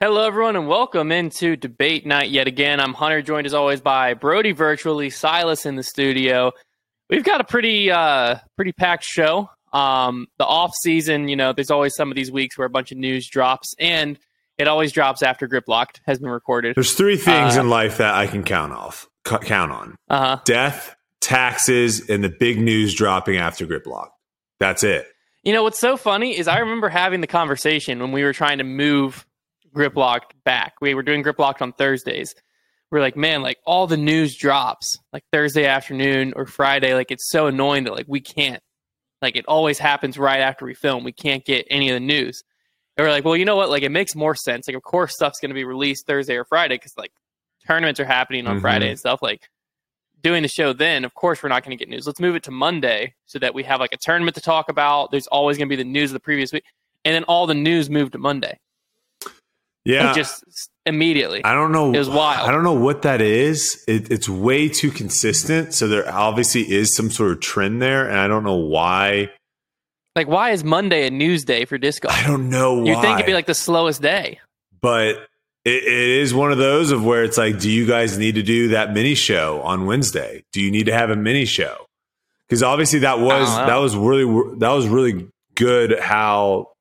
Hello, everyone, and welcome into debate night yet again. I'm Hunter, joined as always by Brody virtually, Silas in the studio. We've got a pretty, uh, pretty packed show. Um, the off season, you know, there's always some of these weeks where a bunch of news drops, and it always drops after Grip Locked has been recorded. There's three things uh, in life that I can count off, count on: uh-huh. death, taxes, and the big news dropping after Grip Locked. That's it. You know what's so funny is I remember having the conversation when we were trying to move grip locked back. We were doing grip locked on Thursdays. We're like, man, like all the news drops like Thursday afternoon or Friday. Like it's so annoying that like we can't, like it always happens right after we film. We can't get any of the news. And we're like, well, you know what? Like it makes more sense. Like of course stuff's going to be released Thursday or Friday because like tournaments are happening on mm-hmm. Friday and stuff. Like doing the show then, of course we're not going to get news. Let's move it to Monday so that we have like a tournament to talk about. There's always going to be the news of the previous week, and then all the news moved to Monday. Yeah, like just immediately. I don't know. It was wild. I don't know what that is. It, it's way too consistent. So there obviously is some sort of trend there, and I don't know why. Like, why is Monday a news day for disco? I don't know. You think it'd be like the slowest day, but it, it is one of those of where it's like, do you guys need to do that mini show on Wednesday? Do you need to have a mini show? Because obviously that was that was really that was really good. How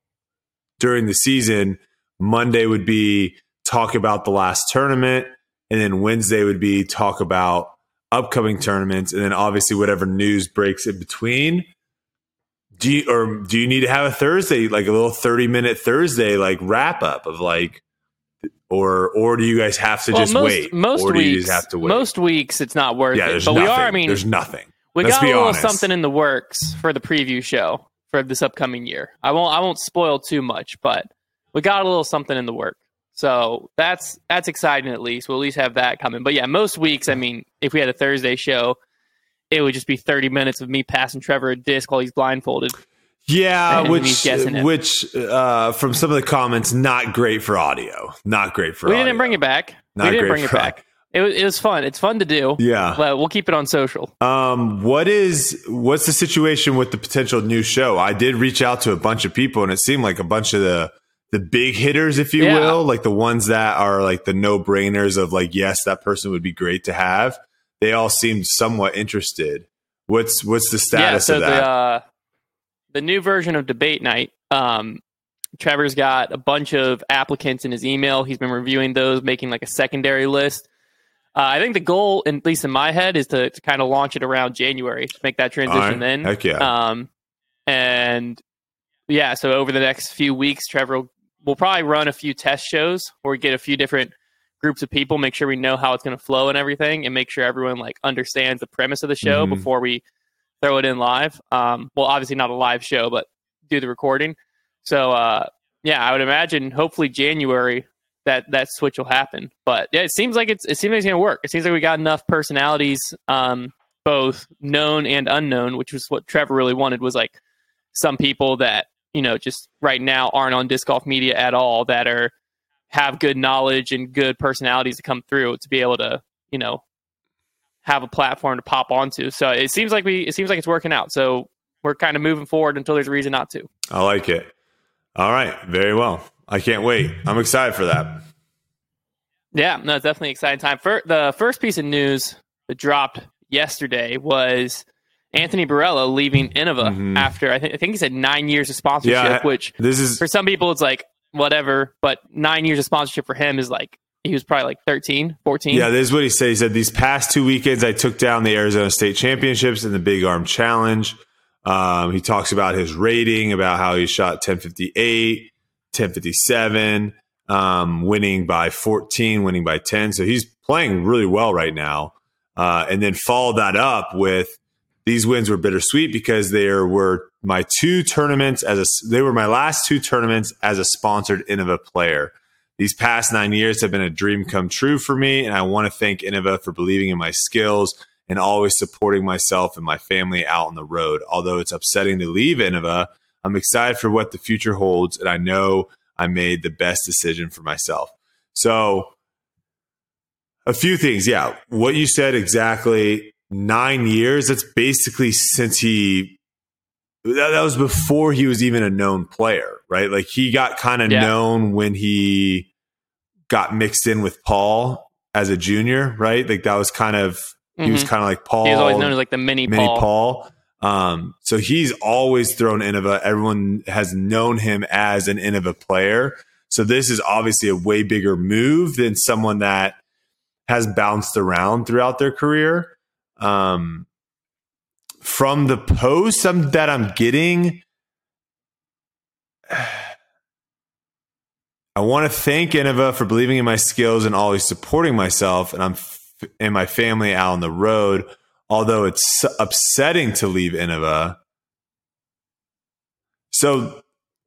during the season Monday would be talk about the last tournament, and then Wednesday would be talk about upcoming tournaments, and then obviously whatever news breaks in between. Do you or do you need to have a Thursday, like a little thirty minute Thursday, like wrap up of like, or or do you guys have to well, just most, wait? Most or weeks, have to wait? Most weeks it's not worth yeah, it. But nothing. we are. I mean, there's nothing. We Let's got a little honest. something in the works for the preview show for this upcoming year. I won't. I won't spoil too much, but we got a little something in the work. So that's that's exciting at least. We'll at least have that coming. But yeah, most weeks, I mean, if we had a Thursday show, it would just be 30 minutes of me passing Trevor a disc while he's blindfolded. Yeah, which which uh, from some of the comments, not great for audio. Not great for. Audio. We audio. didn't bring it back. Not we didn't bring it back. It was, it was fun. It's fun to do. Yeah, but we'll keep it on social. Um, what is what's the situation with the potential new show? I did reach out to a bunch of people, and it seemed like a bunch of the the big hitters, if you yeah. will, like the ones that are like the no brainers of like, yes, that person would be great to have. They all seemed somewhat interested. What's what's the status yeah, so of that? The, uh, the new version of debate night. Um, Trevor's got a bunch of applicants in his email. He's been reviewing those, making like a secondary list. Uh, I think the goal, at least in my head, is to, to kind of launch it around January to make that transition right. then. Heck yeah. Um, and yeah, so over the next few weeks, Trevor will we'll probably run a few test shows where we get a few different groups of people, make sure we know how it's going to flow and everything, and make sure everyone like understands the premise of the show mm-hmm. before we throw it in live. Um, well, obviously not a live show, but do the recording. So uh, yeah, I would imagine hopefully January that that switch will happen. But yeah, it seems like it's it seems like it's going to work. It seems like we got enough personalities, um, both known and unknown, which was what Trevor really wanted. Was like some people that you know, just right now aren't on disc golf media at all that are have good knowledge and good personalities to come through to be able to, you know, have a platform to pop onto. So it seems like we it seems like it's working out. So we're kind of moving forward until there's a reason not to. I like it. All right, very well. I can't wait. I'm excited for that. Yeah, no, it's definitely an exciting time. For the first piece of news that dropped yesterday was Anthony Barela leaving Innova mm-hmm. after I think I think he said nine years of sponsorship, yeah, which this is for some people it's like whatever, but nine years of sponsorship for him is like he was probably like 13, 14. Yeah, this is what he said. He said these past two weekends I took down the Arizona State Championships and the Big Arm Challenge. Um, he talks about his rating, about how he shot 1058, 1057, um, winning by 14, winning by 10. So he's playing really well right now. Uh, and then follow that up with these wins were bittersweet because there were my two tournaments as a they were my last two tournaments as a sponsored Innova player. These past nine years have been a dream come true for me, and I want to thank Innova for believing in my skills and always supporting myself and my family out on the road. Although it's upsetting to leave Innova, I'm excited for what the future holds, and I know I made the best decision for myself. So, a few things, yeah. What you said exactly nine years. That's basically since he that, that, was before he was even a known player, right? Like he got kind of yeah. known when he got mixed in with Paul as a junior, right? Like that was kind of he was Mhm. kind of like Paul. He was always known as like the mini, mini Paul. Paul. Um, so he's always thrown Innova. Everyone has known him as an Innova player. So this is obviously a way bigger move than someone that has bounced around throughout their career. Um, from the posts I'm, that I'm getting, I want to thank Innova for believing in my skills and always supporting myself and I'm f- and my family out on the road. Although it's upsetting to leave Innova. So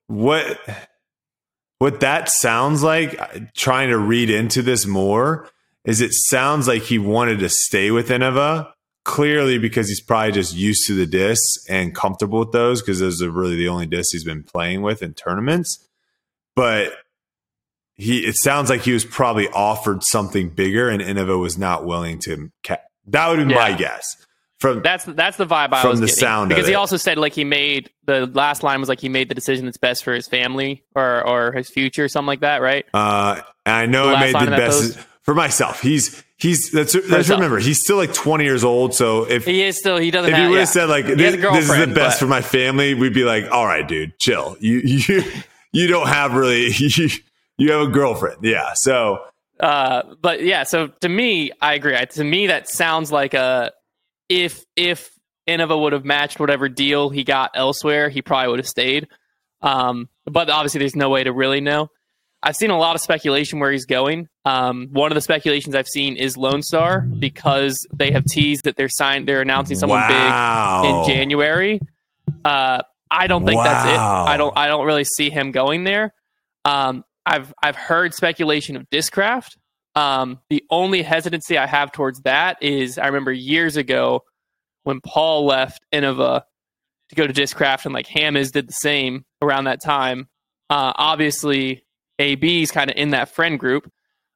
what what that sounds like trying to read into this more is it sounds like he wanted to stay with Innova clearly because he's probably just used to the discs and comfortable with those because those are really the only discs he's been playing with in tournaments. But he it sounds like he was probably offered something bigger and Innova was not willing to ca- that would be my guess. From That's that's the vibe I From was the getting. sound because he it. also said like he made the last line was like he made the decision that's best for his family or or his future, something like that, right? Uh, and I know The I made the best? For myself. He's he's let's, let's remember he's still like 20 years old. So if He is still he doesn't. if have, he would yeah. have said like this, this is the best but- for my family, we'd be like, all right, dude, chill. You you you don't have really you, you have a girlfriend, yeah. So Uh, but yeah, so to me, I agree. I, to me, that sounds like a if if Innova would have matched whatever deal he got elsewhere, he probably would have stayed. Um, but obviously, there's no way to really know. I've seen a lot of speculation where he's going. Um, one of the speculations I've seen is Lone Star because they have teased that they're signed, they're announcing someone wow. big in January. Uh, I don't think that's it. I don't. I don't really see him going there. Um, I've I've heard speculation of Discraft. Um, the only hesitancy I have towards that is I remember years ago when Paul left Innova to go to Discraft and like Hammers did the same around that time. Uh, obviously, AB's kind of in that friend group.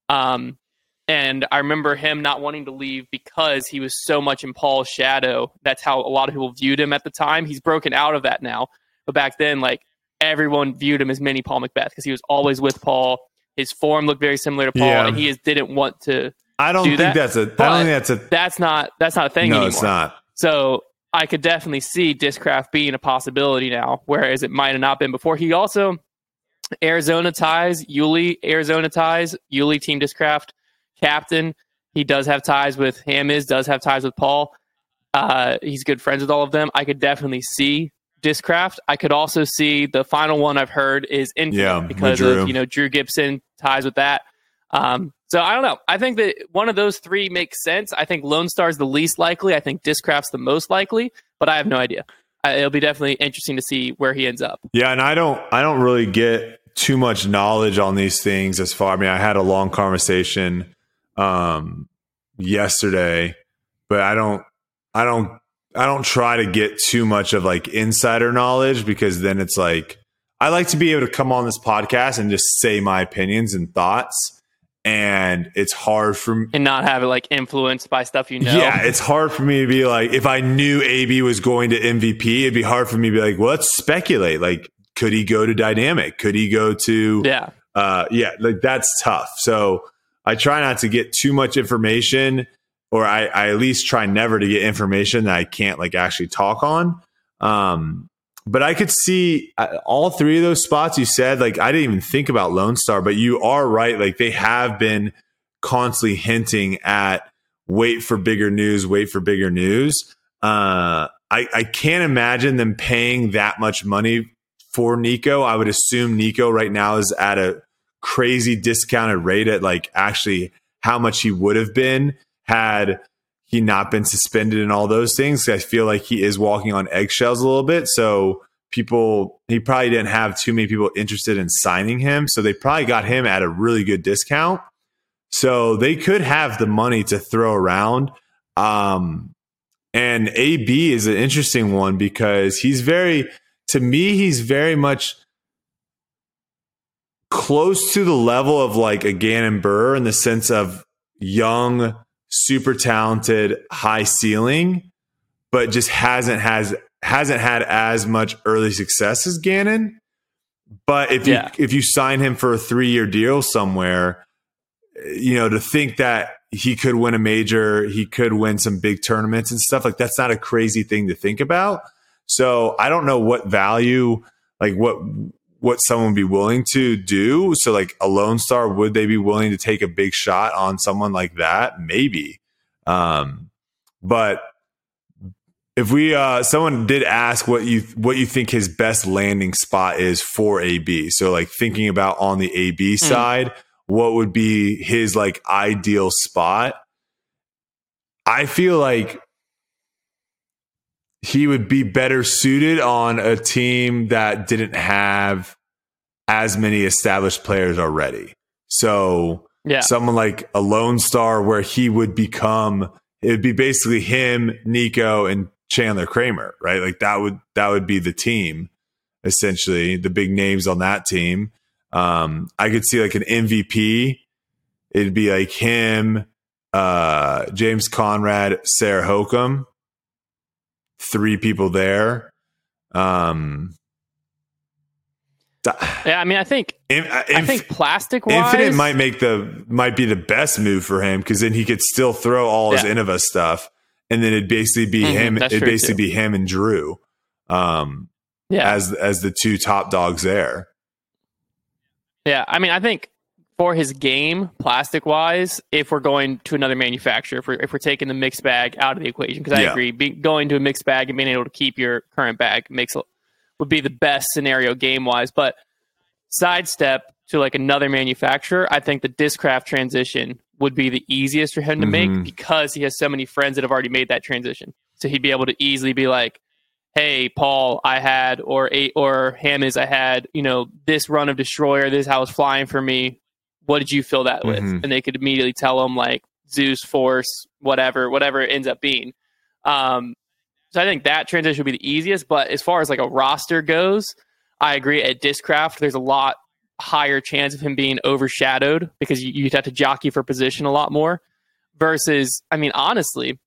Um, and I remember him not wanting to leave because he was so much in Paul's shadow. That's how a lot of people viewed him at the time. He's broken out of that now. But back then, like everyone viewed him as mini Paul McBeth because he was always with Paul. His form looked very similar to Paul, Yeah. and he just didn't want to. I don't do think that, that's a. I don't think that's a. That's not that's not a thing No, anymore. it's not. So I could definitely see Discraft being a possibility now, whereas it might have not been before. He also Arizona ties, Yuli Arizona ties, Yuli Team Discraft captain. He does have ties with Hamiz, does have ties with Paul. Uh, he's good friends with all of them. I could definitely see Discraft. I could also see the final one I've heard is Infinite Yeah, because of you know Drew Gibson ties with that. Um, so I don't know. I think that one of those three makes sense. I think Lone Star is the least likely. I think Discraft's the most likely, but I have no idea. I, it'll be definitely interesting to see where he ends up. Yeah, and I don't I don't really get too much knowledge on these things as far I mean I had a long conversation um yesterday, but I don't I don't I don't try to get too much of like insider knowledge because then it's like I like to be able to come on this podcast and just say my opinions and thoughts and it's hard for me and not have it like influenced by stuff you know. yeah, it's hard for me to be like, if I knew AB was going to MVP, it'd be hard for me to be like, well, let's speculate. Like, could he go to Dynamic? Could he go to, yeah. uh, yeah, like that's tough. So I try not to get too much information, or I, I at least try never to get information that I can't like actually talk on. Um, but I could see uh, all three of those spots you said. Like, I didn't even think about Lone Star, but you are right. Like, they have been constantly hinting at wait for bigger news, wait for bigger news. Uh, I, I can't imagine them paying that much money for Nico. I would assume Nico right now is at a crazy discounted rate at like actually how much he would have been had he not been suspended and all those things. I feel like he is walking on eggshells a little bit. So people, he probably didn't have too many people interested in signing him. So they probably got him at a really good discount. So they could have the money to throw around. Um, and AB is an interesting one because he's very, to me, he's very much close to the level of like a Gannon Buhr in the sense of young, super talented, high ceiling, but just hasn't has hasn't had as much early success as Gannon. But if you if you sign him for a three year deal somewhere, you know, to think that he could win a major, he could win some big tournaments and stuff like that's not a crazy thing to think about. So I don't know what value, like what what someone would be willing to do. So like a Lone Star, would they be willing to take a big shot on someone like that? Maybe. Um, but if we uh someone did ask what you what you think his best landing spot is for AB. So like thinking about on the AB mm. side, what would be his like ideal spot? I feel like he would be better suited on a team that didn't have as many established players already. So yeah. someone like a Lone Star where he would become it would be basically him, Nico, and Chandler Kramer, right? Like that would that would be the team, essentially, the big names on that team. Um, I could see like an MVP. It'd be like him, uh, James Conrad, Sarah Hokom, three people there. Um, yeah, I mean, I think inf- uh, I think plastic Infinite might make the might be the best move for him because then he could still throw all his yeah. Innova stuff, and then it'd basically be mm-hmm, him. It'd basically too. be him and Drew, um, yeah, as as the two top dogs there. Yeah, I mean, I think for his game, plastic wise, if we're going to another manufacturer, if we're, if we're taking the mixed bag out of the equation, because I yeah. agree, be, going to a mixed bag and being able to keep your current bag makes would be the best scenario game wise. But sidestep to like another manufacturer, I think the Discraft transition would be the easiest for him to mm-hmm. make because he has so many friends that have already made that transition. So he'd be able to easily be like, hey paul i had or eight or ham is i had you know this run of destroyer this how it's flying for me what did you fill that with mm-hmm. and they could immediately tell them like zeus force whatever whatever it ends up being um, so i think that transition would be the easiest but as far as like a roster goes i agree at discraft there's a lot higher chance of him being overshadowed because you, you'd have to jockey for position a lot more versus i mean honestly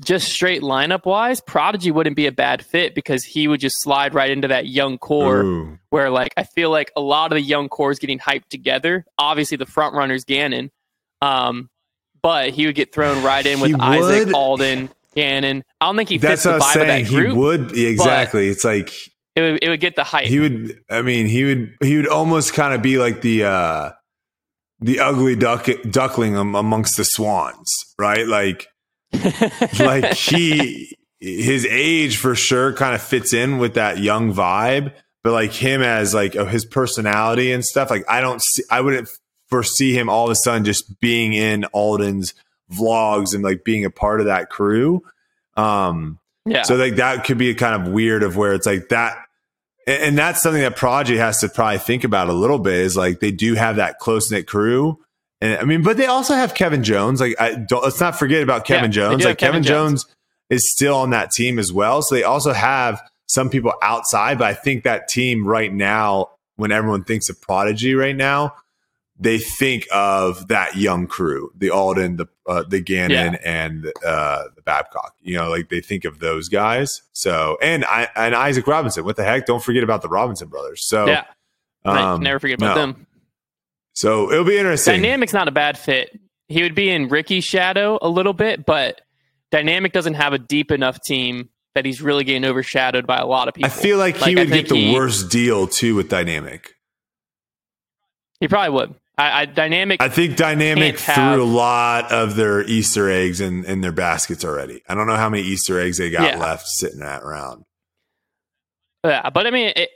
just straight lineup wise, Prodigy wouldn't be a bad fit because he would just slide right into that young core Ooh. where like I feel like a lot of the young core is getting hyped together. Obviously the front runner's Gannon. Um, but he would get thrown right in with he Isaac, would. Alden, Gannon. I don't think he fits That's the vibe of that group. He would exactly. It's like it would, it would get the hype. He would I mean he would he would almost kind of be like the uh the ugly duck duckling amongst the swans, right? Like like he his age for sure kind of fits in with that young vibe but like him as like oh, his personality and stuff like i don't see i wouldn't foresee him all of a sudden just being in alden's vlogs and like being a part of that crew. Um yeah. so like that could be kind of weird of where it's like that and that's something that Prodigy has to probably think about a little bit is like they do have that close knit crew and I mean, but they also have Kevin Jones. Like, I don't, let's not forget about Kevin yeah, Jones. Like, Kevin, Kevin Jones. Jones is still on that team as well. So they also have some people outside. But I think that team right now, when everyone thinks of Prodigy right now, they think of that young crew, the Alden, the uh, the Gannon, yeah. and uh, the Babcock. You know, like they think of those guys. So and I and Isaac Robinson. What the heck? Don't forget about the Robinson brothers. So yeah, um, never forget about no. them. So it'll be interesting. Dynamic's not a bad fit. He would be in Ricky's shadow a little bit, but Dynamic doesn't have a deep enough team that he's really getting overshadowed by a lot of people. I feel like, like he would get the he, worst deal too with Dynamic. He probably would. I, I Dynamic. I think Dynamic threw have, a lot of their Easter eggs in, in their baskets already. I don't know how many Easter eggs they got yeah. left sitting at round. Yeah, but I mean, it,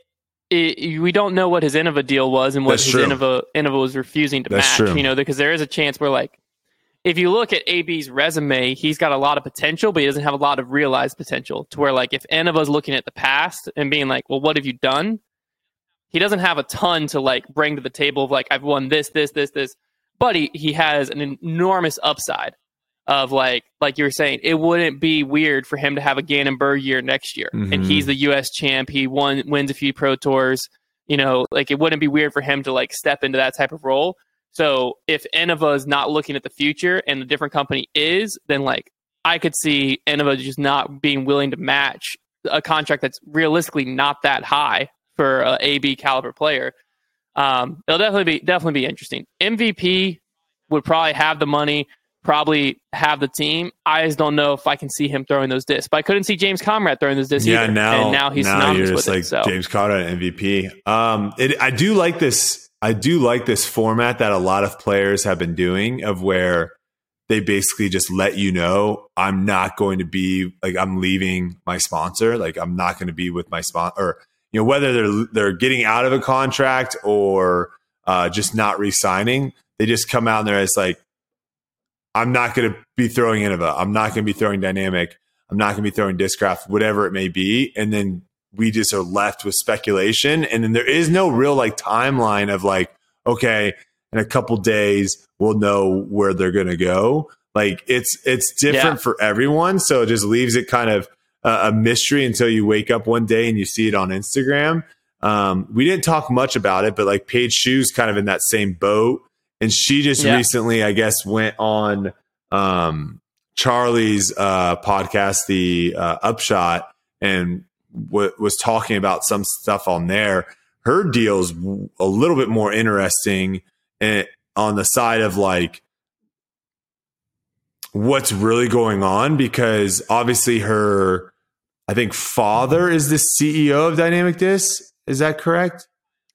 it, we don't know what his Innova deal was and what That's his Innova, Innova was refusing to That's match. True. You know, because there is a chance where like if you look at AB's resume, he's got a lot of potential, but he doesn't have a lot of realized potential. To where like if Innova's looking at the past and being like, well, what have you done? He doesn't have a ton to like bring to the table of like I've won this, this, this, this, but he he has an enormous upside of like like you were saying, it wouldn't be weird for him to have a Gannon Buhr year next year, mm-hmm. and he's the U.S. champ. He won wins a few pro tours. You know, like it wouldn't be weird for him to like step into that type of role. So if Innova is not looking at the future and the different company is, then like I could see Innova just not being willing to match a contract that's realistically not that high for a AB caliber player. Um, it'll definitely be definitely be interesting. MVP would probably have the money, probably have the team. I just don't know if I can see him throwing those discs. But I couldn't see James Conrad throwing those discs Yeah, either. now and now he's now you're with just like it. So James Conrad MVP. Um, it, I do like this. I do like this format that a lot of players have been doing of where they basically just let you know I'm not going to be like I'm leaving my sponsor. Like I'm not going to be with my sponsor, or you know whether they're they're getting out of a contract or uh, just not re-signing. They just come out and they're just like, I'm not going to be throwing Innova. I'm not going to be throwing Dynamic. I'm not going to be throwing Discraft, whatever it may be. And then we just are left with speculation. And then there is no real like timeline of like, okay, in a couple days we'll know where they're going to go. Like it's it's different Yeah. for everyone, so it just leaves it kind of uh, a mystery until you wake up one day and you see it on Instagram. Um, we didn't talk much about it, but like Paige Shue's kind of in that same boat, and she just Yeah. recently, I guess, went on um, Charlie's uh, podcast, the uh, Upshot, and w- was talking about some stuff on there. Her deal's a little bit more interesting and on the side of like what's really going on because obviously her I think father is the CEO of Dynamic Disc. Is that correct?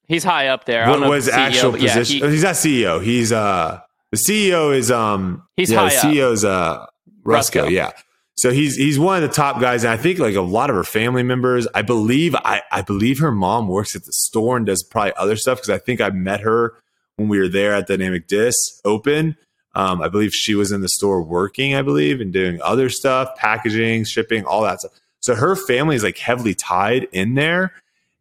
He's high up there. What was CEO, actual but yeah, position? he- he's not CEO. He's uh the CEO is um He's yeah, high the. CEO's uh Rusco, Rusco. yeah. So he's he's one of the top guys, and I think like a lot of her family members. I believe I I believe her mom works at the store and does probably other stuff because I think I met her when we were there at Dynamic Disc Open. Um, I believe she was in the store working, I believe, and doing other stuff, packaging, shipping, all that stuff. So her family is like heavily tied in there.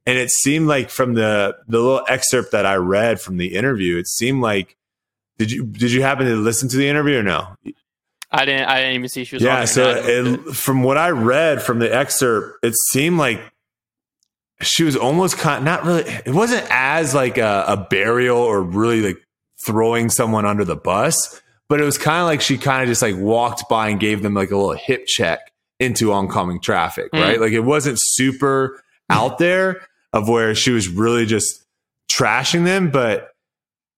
And it seemed like from the the little excerpt that I read from the interview, it seemed like did you did you happen to listen to the interview or no? I didn't. I didn't even see she was. on Yeah, so No, I didn't look at it, from what I read from the excerpt, it seemed like she was almost kind not really it wasn't as like a, a burial or really like throwing someone under the bus, but it was kind of like she kind of just like walked by and gave them like a little hip check into oncoming traffic, Mm. right? Like it wasn't super out there of where she was really just trashing them, but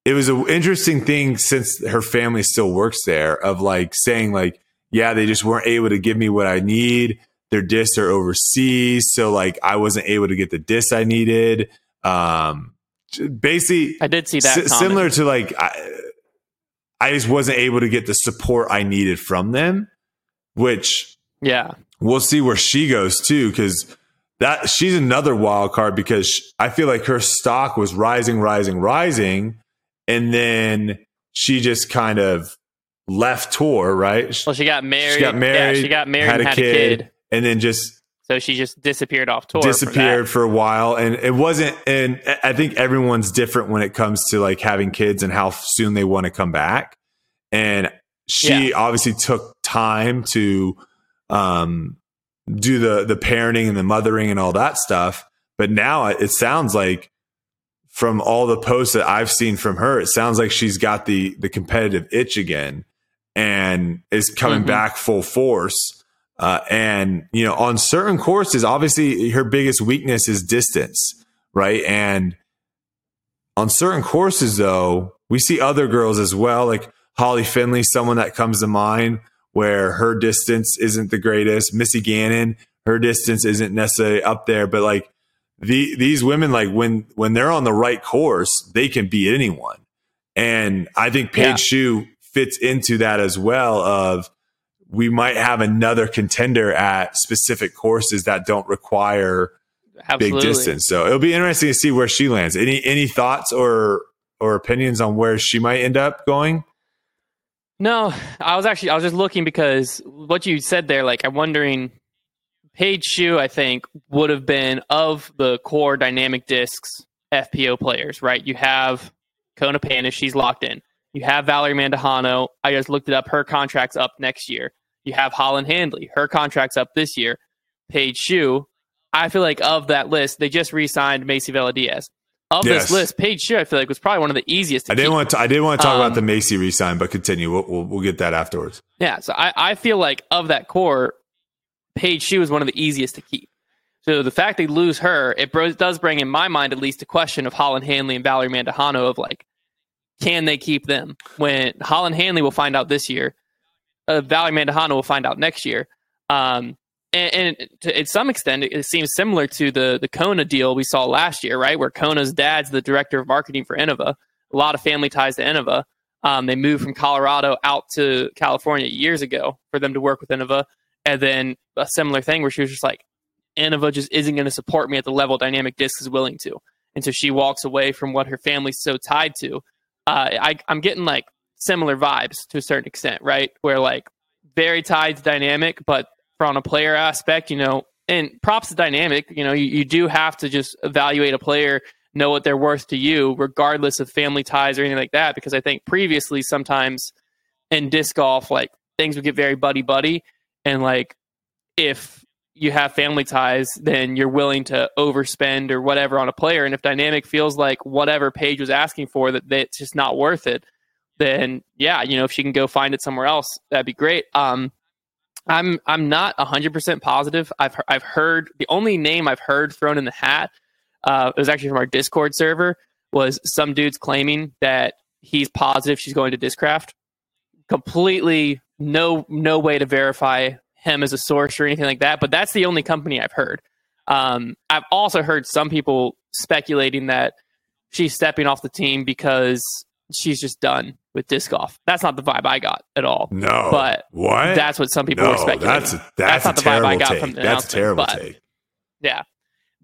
it was an interesting thing since her family still works there of like saying like, yeah, they just weren't able to give me what I need. Their discs are overseas, so like I wasn't able to get the discs I needed. Um, basically, I did see that. comment. similar to like I, I just wasn't able to get the support I needed from them, which Yeah. we'll see where she goes too because that she's another wild card because I feel like her stock was rising, rising, rising, and then she just kind of left tour, right? Well, she got married. She got married, Yeah, she got married had and a had kid, a kid. and then just So she just disappeared off tour. disappeared for a while and it wasn't and i think everyone's different when it comes to like having kids and how soon they want to come back and she obviously took time to um do the the parenting and the mothering and all that stuff but now it, sounds like from all the posts that i've seen from her it sounds like she's got the the competitive itch again and is coming Mhm. back full force uh, and you know, on certain courses, obviously her biggest weakness is distance, right? And on certain courses, though, we see other girls as well, like Holly Finley, someone that comes to mind where her distance isn't the greatest. Missy Gannon, her distance isn't necessarily up there, but like the these women, like when when they're on the right course, they can beat anyone. And I think Paige Yeah. Shue fits into that as well. Of we might have another contender at specific courses that don't require Absolutely. big distance. So it'll be interesting to see where she lands. Any any thoughts or or opinions on where she might end up going? No, I was actually I was just looking because what you said there, like I'm wondering, Paige Shue, I think would have been of the core dynamic discs FPO players, right? You have Kona Panis, she's locked in. You have Valerie Mandujano. I just looked it up. Her contract's up next year. You have Holyn Handley. Her contract's up this year. Paige Shue. I feel like of that list, they just re-signed Macie Velediaz. Of Yes. this list, Paige Shue, I feel like was probably one of the easiest. To I didn't keep. want to. I didn't want to talk Um, about the Macy resign, but continue. We'll, we'll we'll get that afterwards. Yeah, so I, I feel like of that core, Paige Shue was one of the easiest to keep. So the fact they lose her, it bro- does bring in my mind at least a question of Holyn Handley and Valerie Mandujano of like, can they keep them? When Holyn Handley will find out this year, uh, Valerie Mandujano will find out next year. Um, and, and to, to some extent, it, it seems similar to the the Kona deal we saw last year, right? Where Kona's dad's the director of marketing for Innova. A lot of family ties to Innova. Um, they moved from Colorado out to California years ago for them to work with Innova. And then a similar thing where she was just like, Innova just isn't going to support me at the level Dynamic Disc is willing to. And so she walks away from what her family's so tied to. Uh, I, I'm getting like similar vibes to a certain extent, right? Where like very tied to Dynamic, but from a player aspect, you know, and props to Dynamic, you know, you, you do have to just evaluate a player, know what they're worth to you, regardless of family ties or anything like that. Because I think previously sometimes in disc golf, like things would get very buddy buddy. And like if you have family ties, then you're willing to overspend or whatever on a player. And if Dynamic feels like whatever Paige was asking for that, that it's just not worth it, then yeah, you know, if she can go find it somewhere else, that'd be great. Um, I'm I'm not hundred percent positive. I've I've heard the only name I've heard thrown in the hat. Uh, it was actually from our Discord server. Was some dudes claiming that he's positive she's going to Discraft. Completely no no way to verify him as a source or anything like that. But that's the only company I've heard. Um, I've also heard some people speculating that she's stepping off the team because she's just done with disc golf. That's not the vibe I got at all. No, but what? That's what some people no, were speculating. That's a, that's, that's not the vibe I got take. from the That's a terrible take. Yeah,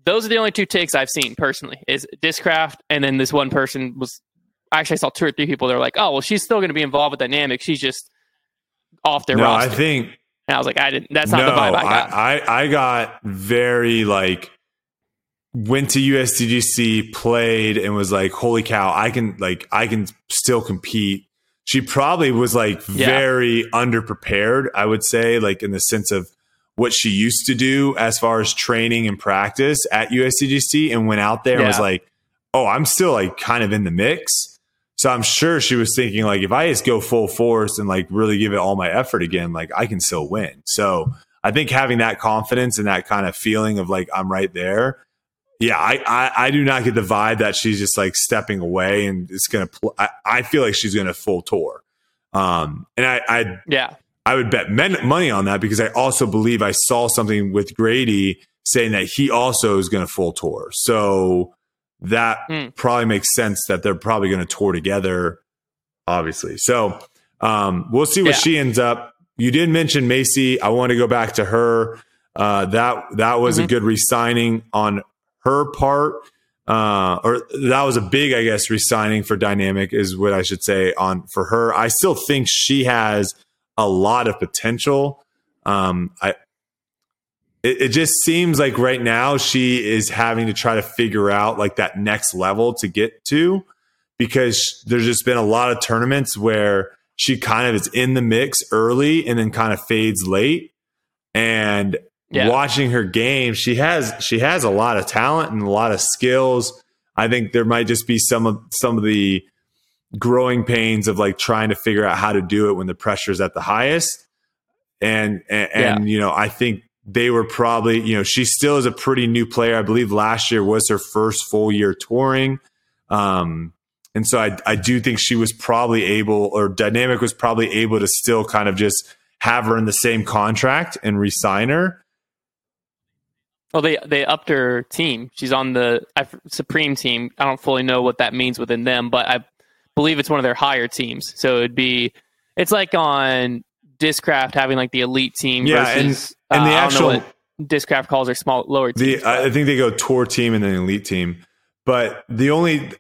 those are the only two takes I've seen personally. Is Discraft, and then this one person was. Actually, I saw two or three people. They're like, "Oh, well, she's still going to be involved with Dynamic. She's just off their no, roster." I think and I was like, I didn't. That's not no, the vibe I got. I, I, I got very like went to USDGC, played, and was like, "Holy cow! I can like I can still compete." She probably was like Yeah. very underprepared. I would say, like in the sense of what she used to do as far as training and practice at USDGC, and went out there and was like, "Oh, I'm still like kind of in the mix." So I'm sure she was thinking like, if I just go full force and like really give it all my effort again, like I can still win. So I think having that confidence and that kind of feeling of like I'm right there. Yeah, I, I, I do not get the vibe that she's just like stepping away and it's gonna. Pl- I, I feel like she's gonna full tour, um, and I, I yeah, I would bet men- money on that because I also believe I saw something with Grady saying that he also is going to full tour. So that Hmm. probably makes sense that they're probably going to tour together, obviously. So um, we'll see what Yeah. she ends up. You did mention Macy. I want to go back to her. Uh, that that was a Mhm. good re-signing on her part. Uh, or that was a big, I guess, re-signing for Dynamic is what I should say on for her. I still think she has a lot of potential. Um, I it, it just seems like right now she is having to try to figure out like that next level to get to because there's just been a lot of tournaments where she kind of is in the mix early and then kind of fades late. And Yeah. watching her game, she has she has a lot of talent and a lot of skills. I think there might just be some of some of the growing pains of like trying to figure out how to do it when the pressure is at the highest. And and, and you know, I think they were probably, you know, she still is a pretty new player. I believe last year was her first full year touring. Um, and so I, I do think she was probably able, or Dynamic was probably able to still kind of just have her in the same contract and re-sign her. Well, they they upped her team. She's on the Supreme team. I don't fully know what that means within them, but I believe it's one of their higher teams. So it'd be it's like on Discraft having like the elite team Yeah, and- versus and uh, the don't actual- Discraft calls are small lower teams. The I I think they go tour team and then elite team, but the only,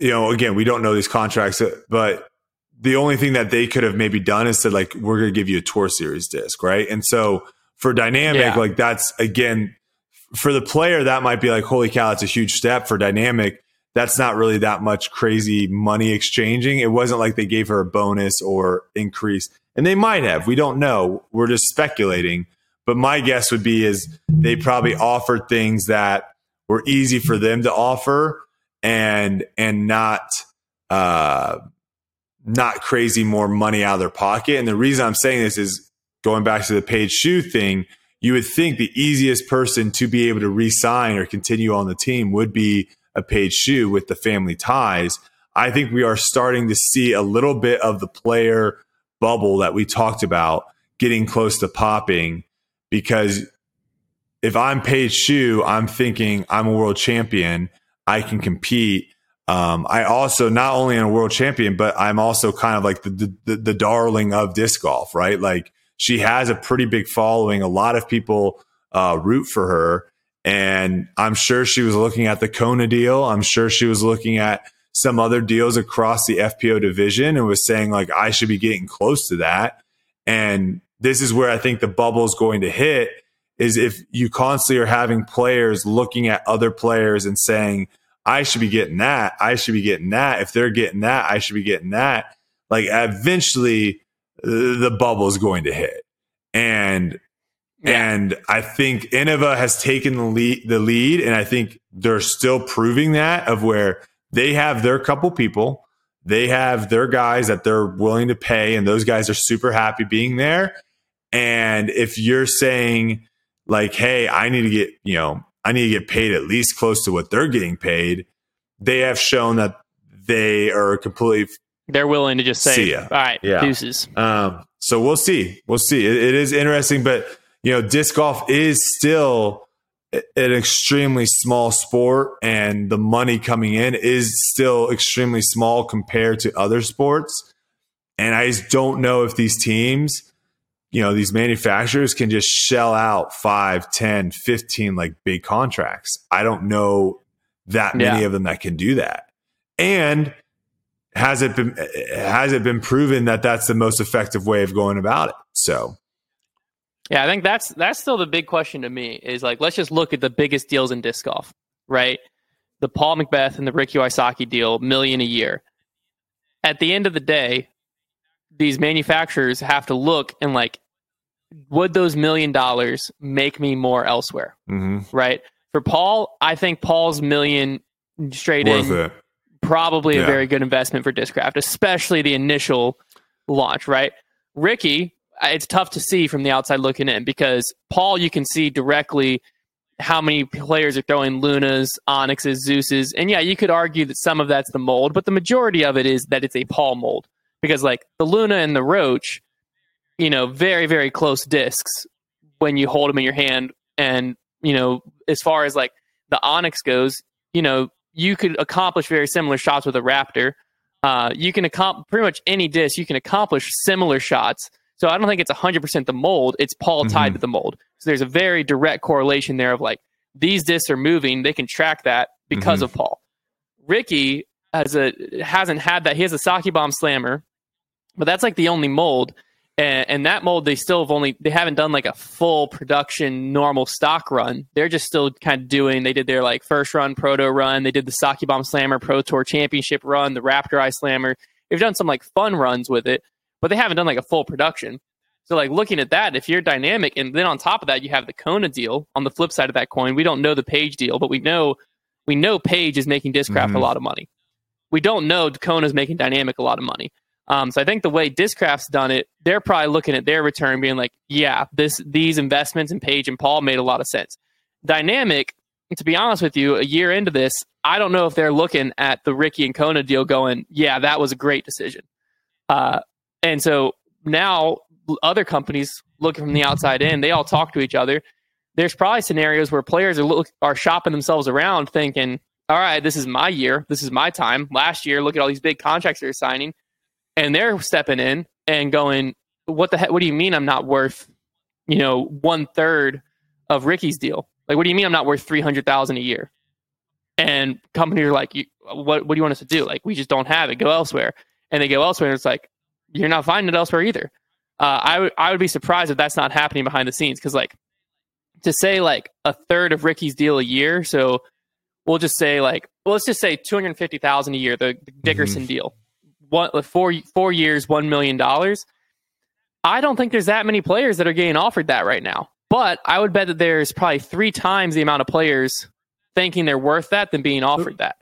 you know, again, we don't know these contracts, uh, but the only thing that they could have maybe done is said like, we're going to give you a tour series disc, right? And so for dynamic, Yeah. like that's again for the player that might be like, holy cow, that's a huge step for dynamic. That's not really that much crazy money exchanging. It wasn't like they gave her a bonus or increase, and they might have. We don't know. We're just speculating. But my guess would be is they probably offered things that were easy for them to offer and and not uh not crazy more money out of their pocket. And the reason I'm saying this is going back to the Paige Shue thing, you would think the easiest person to be able to re-sign or continue on the team would be a Paige Shue with the family ties. I think we are starting to see a little bit of the player bubble that we talked about getting close to popping because if I'm Paige Shue, I'm thinking I'm a world champion. I can compete. Um, I also not only am a world champion, but I'm also kind of like the, the, the darling of disc golf, right? Like she has a pretty big following. A lot of people uh, root for her, and I'm sure she was looking at the Kona deal. I'm sure she was looking at some other deals across the FPO division and was saying like I should be getting close to that. And this is where I think the bubble is going to hit is if you constantly are having players looking at other players and saying, I should be getting that. I should be getting that. If they're getting that, I should be getting that. Like eventually the bubble is going to hit. And yeah. and I think Innova has taken the lead, the lead, and I think they're still proving that of where they have their couple people, they have their guys that they're willing to pay, and those guys are super happy being there. And if you're saying like, hey, I need to get, you know, I need to get paid at least close to what they're getting paid, they have shown that they are completely they're willing to just say, all right, yeah. deuces. Um, so we'll see. We'll see. It, it is interesting, but you know, disc golf is still an extremely small sport and the money coming in is still extremely small compared to other sports. And I just don't know if these teams you know, these manufacturers can just shell out 5, 10, 15 like big contracts. I don't know that many yeah. of them that can do that. And has it been has it been proven that that's the most effective way of going about it? So yeah, I think that's that's still the big question to me is like let's just look at the biggest deals in disc golf, right? The Paul McBeth and the Ricky Wysocki deal, million a year. At the end of the day, these manufacturers have to look and like, would those million dollars make me more elsewhere? Mm-hmm. Right. For Paul, I think Paul's million straight Worth in it. Probably yeah. a very good investment for Discraft, especially the initial launch. Right. Ricky, it's tough to see from the outside looking in because Paul, you can see directly how many players are throwing Lunas, Onyxes, Zeuses. And yeah, you could argue that some of that's the mold, but the majority of it is that it's a Paul mold because like the Luna and the Roach, you know, very very close discs when you hold them in your hand, and you know, as far as like the Onyx goes, you know, you could accomplish very similar shots with a Raptor. Uh, you can accomplish pretty much any disc. You can accomplish similar shots. So I don't think it's 100% the mold. It's Paul mm-hmm. tied to the mold. So there's a very direct correlation there of like these discs are moving. They can track that because mm-hmm. of Paul. Ricky has a hasn't had that. He has a Sockibomb Slammer, but that's like the only mold. And, and, that mold, they still have only, they haven't done like a full production normal stock run. They're just still kind of doing, they did their like first run proto run. They did the Sockibomb Slammer Pro Tour Championship run, the Raptor Eye Slammer. They've done some like fun runs with it, but they haven't done like a full production. So like looking at that, if you're dynamic, and then on top of that, you have the Kona deal. On the flip side of that coin, we don't know the Paige deal, but we know we know Paige is making Discraft mm-hmm. a lot of money. We don't know Kona's making Dynamic a lot of money. Um, so I think the way Discraft's done it, they're probably looking at their return, being like, "Yeah, this these investments in Paige and Paul made a lot of sense." Dynamic, to be honest with you, a year into this, I don't know if they're looking at the Ricky and Kona deal, going, "Yeah, that was a great decision." Uh, and so now other companies looking from the outside in, they all talk to each other. There's probably scenarios where players are look, are shopping themselves around, thinking, "All right, this is my year. This is my time." Last year, look at all these big contracts they're signing and they're stepping in and going, "What the heck? What do you mean I'm not worth, you know, one third of Ricky's deal? Like, what do you mean I'm not worth three hundred thousand a year?" And companies are like, "What? What do you want us to do? Like, we just don't have it. Go elsewhere." And they go elsewhere, and it's like, "You're not finding it elsewhere either." Uh, I would I would be surprised if that's not happening behind the scenes because like to say like a third of Ricky's deal a year, so we'll just say like well, let's just say two hundred fifty thousand a year, the, the Dickerson mm-hmm. deal four four years, one million dollars. I don't think there's that many players that are getting offered that right now. But I would bet that there's probably three times the amount of players thinking they're worth that than being offered that.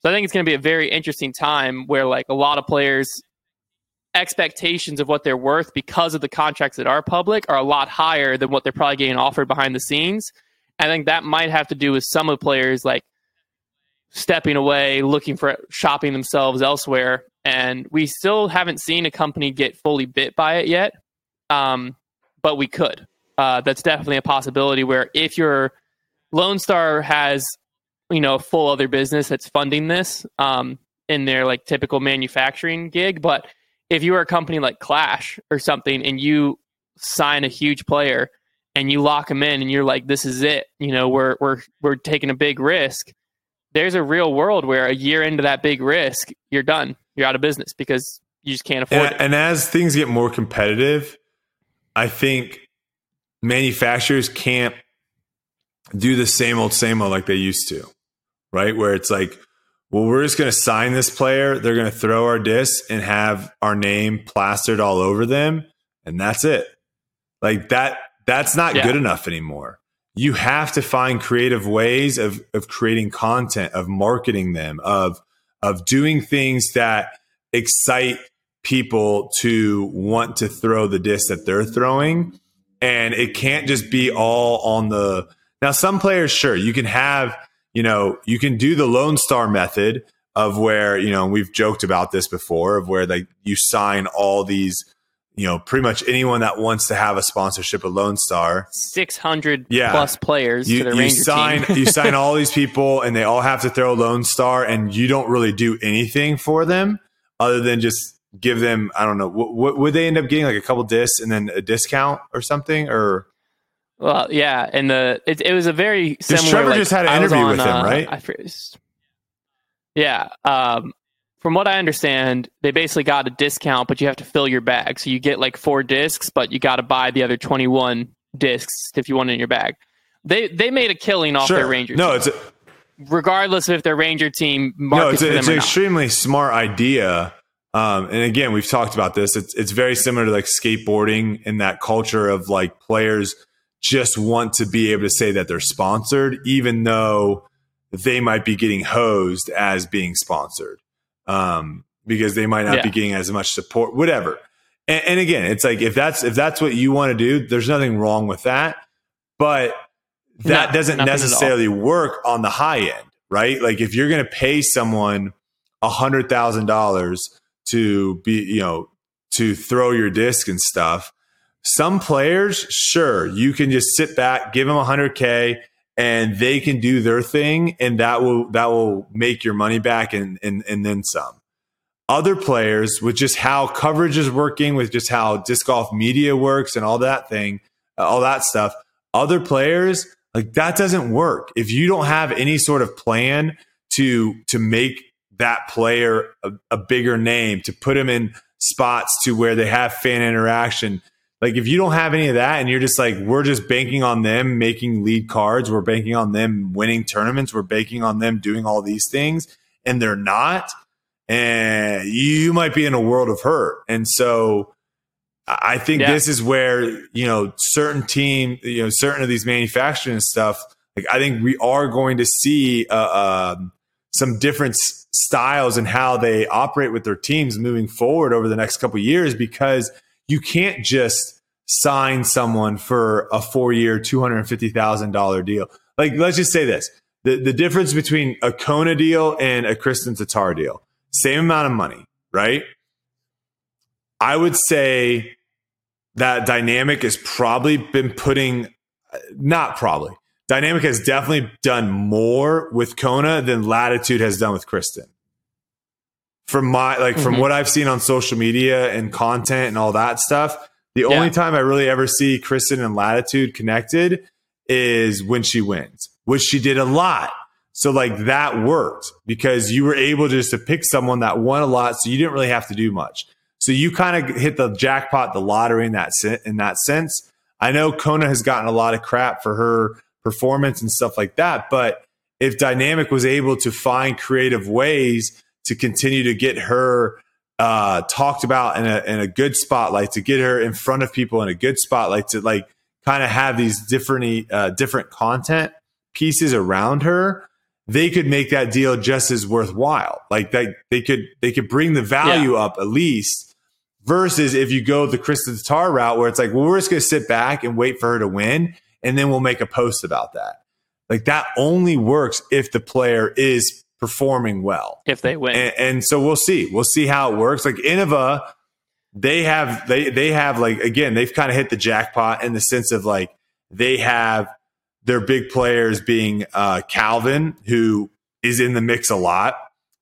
So I think it's going to be a very interesting time where like a lot of players expectations of what they're worth because of the contracts that are public are a lot higher than what they're probably getting offered behind the scenes. I think that might have to do with some of the players like stepping away, looking for shopping themselves elsewhere. And we still haven't seen a company get fully bit by it yet, um, but we could. Uh, that's definitely a possibility. Where if your Lone Star has, you know, a full other business that's funding this um, in their like typical manufacturing gig, but if you are a company like Clash or something and you sign a huge player and you lock them in and you're like, this is it, you know, we're we're we're taking a big risk. There's a real world where a year into that big risk, you're done. You're out of business because you just can't afford and, it. And as things get more competitive, I think manufacturers can't do the same old same old like they used to, right? Where it's like, well, we're just going to sign this player. They're going to throw our disc and have our name plastered all over them, and that's it. Like that. That's not yeah. good enough anymore. You have to find creative ways of of creating content, of marketing them, of of doing things that excite people to want to throw the disc that they're throwing. And it can't just be all on the now, some players, sure, you can have, you know, you can do the Lone Star method of where, you know, we've joked about this before, of where like you sign all these, you know, pretty much anyone that wants to have a sponsorship of Lone Star. 600 yeah. plus players you, to the you Ranger sign, team. you sign all these people and they all have to throw Lone Star and you don't really do anything for them other than just give them, I don't know, what, what would they end up getting like a couple discs and then a discount or something or? Well, yeah, and the it, it was a very similar. Trevor like, just had an interview on, with him, uh, right? I, yeah. Um, from what I understand, they basically got a discount, but you have to fill your bag. So you get like four discs, but you got to buy the other twenty-one discs if you want it in your bag. They they made a killing off sure. their Ranger. No, team. it's a, regardardless of if their Ranger team no, it's, a, it's an extremely smart idea. Um, and again, we've talked about this. It's it's very similar to like skateboarding in that culture of like players just want to be able to say that they're sponsored, even though they might be getting hosed as being sponsored um, because they might not yeah. be getting as much support, whatever. And, and, again, it's like if that's if that's what you want to do, there's nothing wrong with that, but that no, doesn't necessarily work on the high end, right? Like if you're going to pay someone a hundred thousand dollars to be, you know, to throw your disc and stuff some players, sure, you can just sit back, give them a 100k, and they can do their thing, and that will that will make your money back and and, and then some. Other players, with just how coverage is working, with just how disc golf media works, and all that thing, uh, all that stuff. Other players, like that doesn't work if you don't have any sort of plan to to make that player a, a bigger name, to put him in spots to where they have fan interaction like if you don't have any of that and you're just like, we're just banking on them making lead cards, we're banking on them winning tournaments, we're banking on them doing all these things, and they're not, and you might be in a world of hurt. And so I think yeah. this is where, you know, certain team, you know, certain of these manufacturing stuff, like I think we are going to see uh, uh, some different styles and how they operate with their teams moving forward over the next couple years because – you can't just sign someone for a four year, $250,000 deal. Like, let's just say this the, the difference between a Kona deal and a Kristin Tattar deal, same amount of money, right? I would say that dynamic has probably been putting, not probably, dynamic has definitely done more with Kona than Latitude has done with Kristin from my like mm-hmm. from what I've seen on social media and content and all that stuff, the yeah. only time I really ever see Kristin and Latitude connected is when she wins, which she did a lot. So like that worked because you were able just to pick someone that won a lot, so you didn't really have to do much. So you kind of hit the jackpot, the lottery in that in that sense. I know Kona has gotten a lot of crap for her performance and stuff like that, but if Dynamic was able to find creative ways to continue to get her uh, talked about in a, in a good spotlight, to get her in front of people in a good spotlight, to like kind of have these different uh, different content pieces around her, they could make that deal just as worthwhile. Like that, they could they could bring the value yeah. up at least. Versus if you go the Kristin Tattar route, where it's like, well, we're just going to sit back and wait for her to win, and then we'll make a post about that. Like that only works if the player is performing well if they win. And, and so we'll see. We'll see how it works. Like Innova, they have they they have like again they've kind of hit the jackpot in the sense of like they have their big players being uh, Calvin who is in the mix a lot.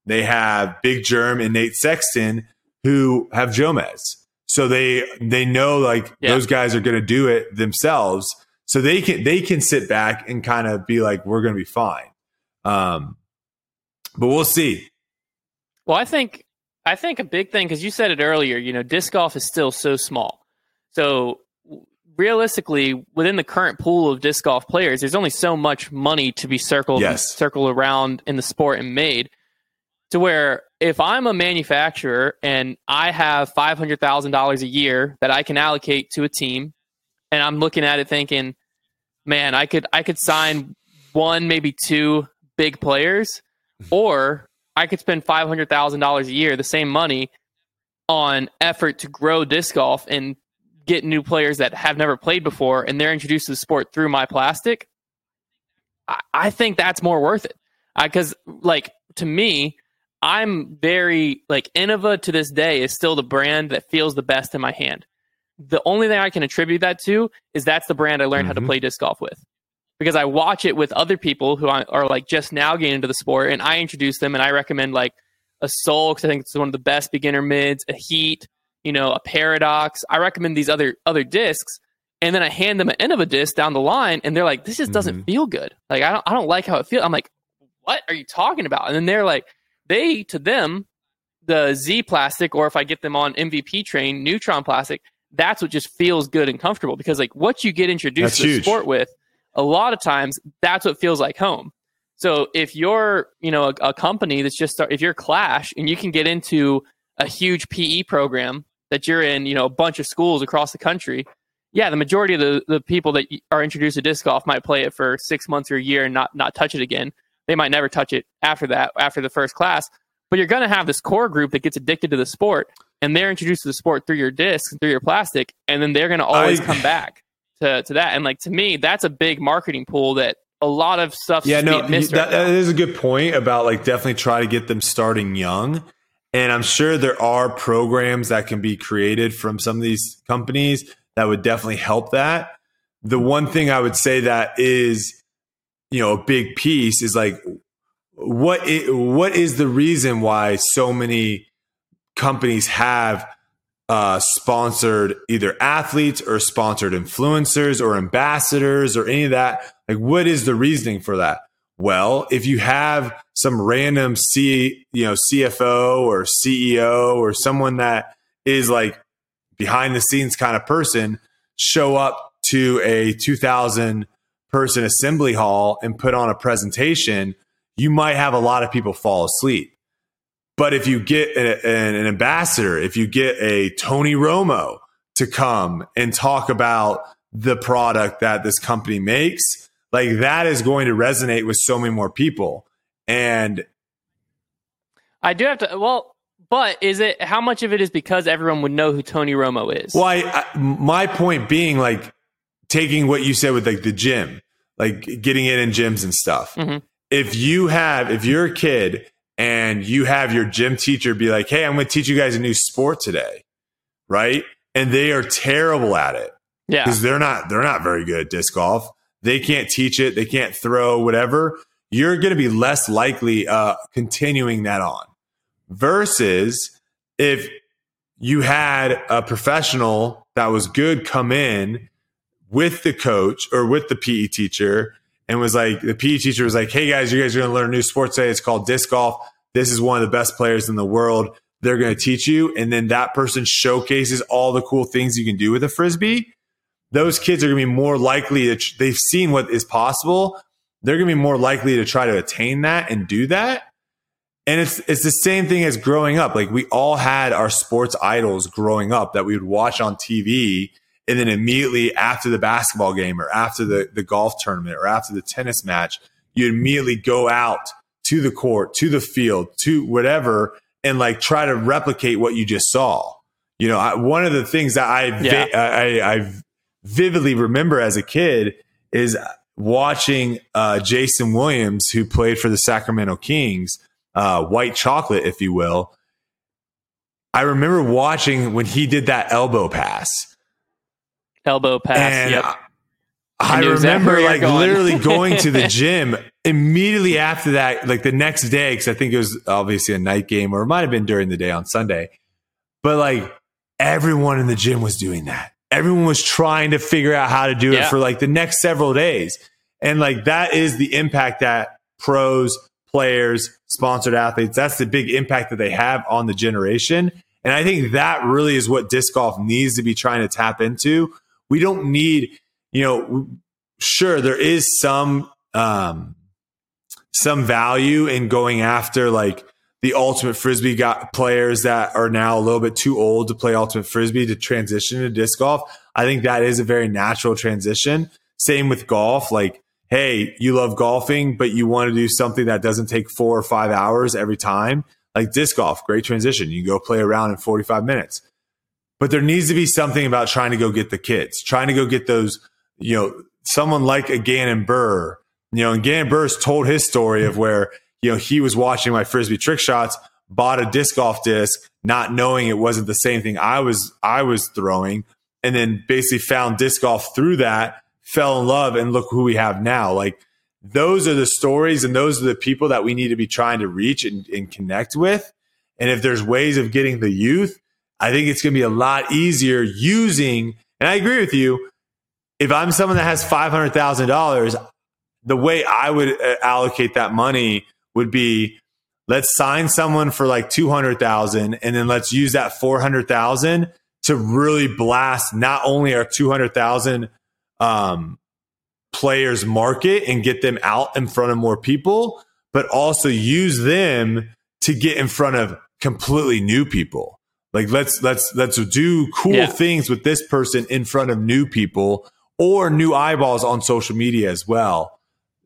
They have Big Jerm and Nate Sexton who have Jomez. So they they know like yeah. those guys are going to do it themselves. So they can they can sit back and kind of be like we're going to be fine. Um, but we'll see. Well, I think I think a big thing because you said it earlier. You know, disc golf is still so small. So realistically, within the current pool of disc golf players, there's only so much money to be circled yes. circled around in the sport and made. To where if I'm a manufacturer and I have five hundred thousand dollars a year that I can allocate to a team, and I'm looking at it thinking, man, I could I could sign one maybe two big players, or I could spend five hundred thousand dollars a year, the same money, on effort to grow disc golf and get new players that have never played before, and they're introduced to the sport through my plastic. I, I think that's more worth it because, like, to me, I'm very like Innova to this day is still the brand that feels the best in my hand. The only thing I can attribute that to is that's the brand I learned mm-hmm. how to mm-hmm. play disc golf with because I watch it with other people who are like just now getting into the sport, and I introduce them and I recommend like a Soul because I think it's one of the best beginner mids, a Heat, you know, a Paradox. I recommend these other other discs, and then I hand them an end of a disc down the line, and they're like, "This just doesn't mm-hmm. feel good. Like I don't I don't like how it feels." I'm like, "What are you talking about?" And then they're like, they to them the Z plastic, or if I get them on MVP train, Neutron plastic, that's what just feels good and comfortable because like what you get introduced that's to huge. sport with a lot of times that's what feels like home. So if you're, you know, a, a company that's just start, if you're Clash and you can get into a huge PE program that you're in, you know, a bunch of schools across the country, yeah, the majority of the, the people that are introduced to disc golf might play it for six months or a year and not not touch it again. They might never touch it after that, after the first class. But you're going to have this core group that gets addicted to the sport, and they're introduced to the sport through your disc, through your plastic, and then they're going to always I, come back to, to that. And like to me, that's a big marketing pool that a lot of stuff. Yeah, no, that, right that is a good point about like definitely try to get them starting young. And I'm sure there are programs that can be created from some of these companies that would definitely help that. The one thing I would say that is, you know, a big piece is like, what is, what is the reason why so many companies have uh, sponsored either athletes or sponsored influencers or ambassadors or any of that. Like, what is the reasoning for that? Well, if you have some random C, you know, CFO or CEO or someone that is like behind the scenes kind of person show up to a 2000 person assembly hall and put on a presentation, you might have a lot of people fall asleep. But if you get a, an ambassador, if you get a Tony Romo to come and talk about the product that this company makes, like that is going to resonate with so many more people. And I do have to, well, but is it how much of it is because everyone would know who Tony Romo is? Well, I, I, my point being like taking what you said with like the gym, like getting it in gyms and stuff. Mm-hmm. If you have, if you're a kid and you have your gym teacher be like, Hey, I'm going to teach you guys a new sport today. Right. And they are terrible at it. Yeah. Because they're not, they're not very good at disc golf. They can't teach it. They can't throw whatever. You're going to be less likely, uh, continuing that on versus if you had a professional that was good come in with the coach or with the PE teacher and was like, the PE teacher was like, Hey guys, you guys are going to learn a new sport today. It's called disc golf. This is one of the best players in the world. They're going to teach you. And then that person showcases all the cool things you can do with a Frisbee. Those kids are going to be more likely to, they've seen what is possible. They're going to be more likely to try to attain that and do that. And it's, it's the same thing as growing up. Like we all had our sports idols growing up that we would watch on TV and then immediately after the basketball game or after the, the golf tournament or after the tennis match, you immediately go out to the court, to the field, to whatever, and like try to replicate what you just saw. You know, I, one of the things that I, yeah. I, I vividly remember as a kid is watching uh, Jason Williams, who played for the Sacramento Kings, uh, white chocolate, if you will. I remember watching when he did that elbow pass. Elbow pass. And yep. I, I I knew exactly remember like literally going to the gym immediately after that, like the next day, because I think it was obviously a night game or it might have been during the day on Sunday. But like everyone in the gym was doing that. Everyone was trying to figure out how to do it for like the next several days. And like that is the impact that pros, players, sponsored athletes, that's the big impact that they have on the generation. And I think that really is what disc golf needs to be trying to tap into. We don't need, you know, sure there is some um some value in going after like the ultimate frisbee got players that are now a little bit too old to play ultimate frisbee to transition to disc golf. I think that is a very natural transition. Same with golf. Like, hey, you love golfing, but you want to do something that doesn't take four or five hours every time. Like disc golf, great transition. You go play around in 45 minutes. But there needs to be something about trying to go get the kids, trying to go get those, you know, someone like a Gannon Buhr. You know, and Gannon Buhr's told his story of where, you know, he was watching my frisbee trick shots, bought a disc golf disc, not knowing it wasn't the same thing I was I was throwing, and then basically found disc golf through that, fell in love, and look who we have now. Like those are the stories and those are the people that we need to be trying to reach and, and connect with. And if there's ways of getting the youth, I think it's going to be a lot easier using. And I agree with you. If I'm someone that has five hundred thousand dollars, the way I would uh, allocate that money would be let's sign someone for like 200,000 and then let's use that 400,000 to really blast not only our 200,000 um, players market and get them out in front of more people, but also use them to get in front of completely new people. Like let's let's let's do cool Yeah. things with this person in front of new people or new eyeballs on social media as well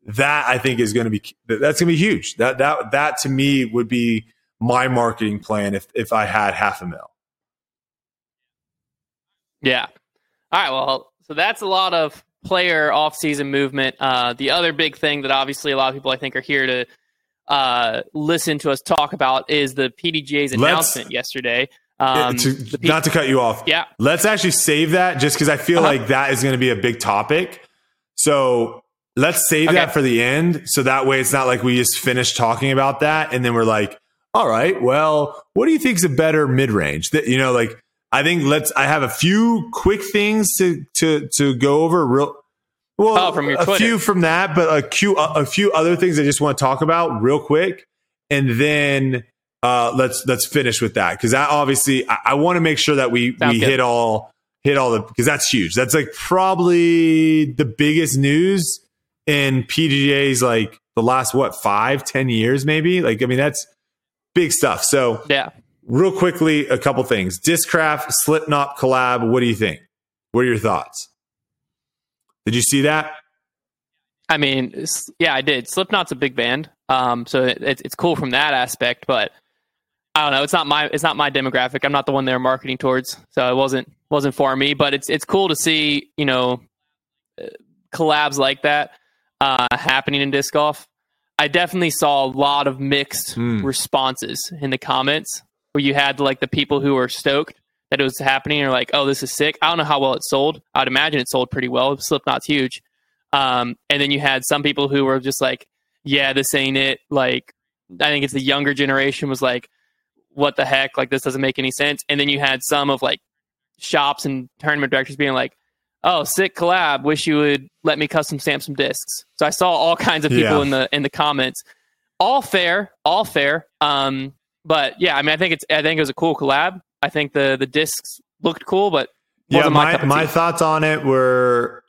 that I think is going to be that's going to be huge. That that that to me would be my marketing plan if if I had half a mil. Yeah. All right. Well, so that's a lot of player off-season movement. Uh, the other big thing that obviously a lot of people I think are here to uh, listen to us talk about is the PDGA's announcement yesterday. Um, To- the P- not to cut you off. yeah. Let's actually save that just because I feel Uh-huh. like that is going to be a big topic. So let's save Okay. that for the end. So that way it's not like we just finish talking about that and then we're like, all right, well, what do you think is a better mid range? That you know, like I think let's. I have a few quick things to to to go over. Real well, Oh, from your a Twitter. few from that, but a few a few other things I just want to talk about real quick, and then uh, let's let's finish with that because that obviously I, I want to make sure that we Sounds we good. hit all hit all the because that's huge. That's like probably the biggest news in PGA's like the last what five ten years maybe. Like I mean that's big stuff. So yeah. real quickly, a couple things. Discraft, Slipknot collab. What do you think? What are your thoughts? Did you see that? I mean, yeah, I did. Slipknot's a big band, um, so it, it's it's cool from that aspect. But I don't know. It's not my it's not my demographic. I'm not the one they're marketing towards, so it wasn't wasn't for me. But it's it's cool to see you know uh, collabs like that uh, happening in disc golf. I definitely saw a lot of mixed Hmm. responses in the comments where you had like the people who were stoked that it was happening or like, oh, this is sick. I don't know how well it sold. I'd imagine it sold pretty well. Slipknot's huge. Um, and then you had some people who were just like, yeah, this ain't it. Like, I think it's the younger generation was like, what the heck? Like, this doesn't make any sense. And then you had some of like shops and tournament directors being like, oh, sick collab. Wish you would let me custom stamp some discs. So I saw all kinds of people Yeah. in the in the comments. All fair, all fair. Um, but yeah, I mean, I think it's I think it was a cool collab. I think the the discs looked cool, but Yeah, my, my my thoughts on it were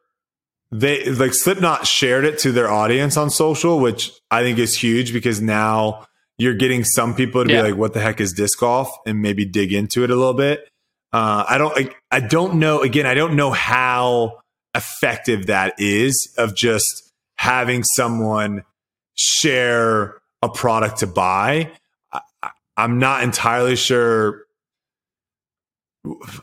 they like Slipknot shared it to their audience on social, which I think is huge because now you're getting some people to Yeah. be like, "What the heck is disc golf?" and maybe dig into it a little bit. Uh, I don't, I, I don't know. Again, I don't know how effective that is of just having someone share a product to buy. I, I'm not entirely sure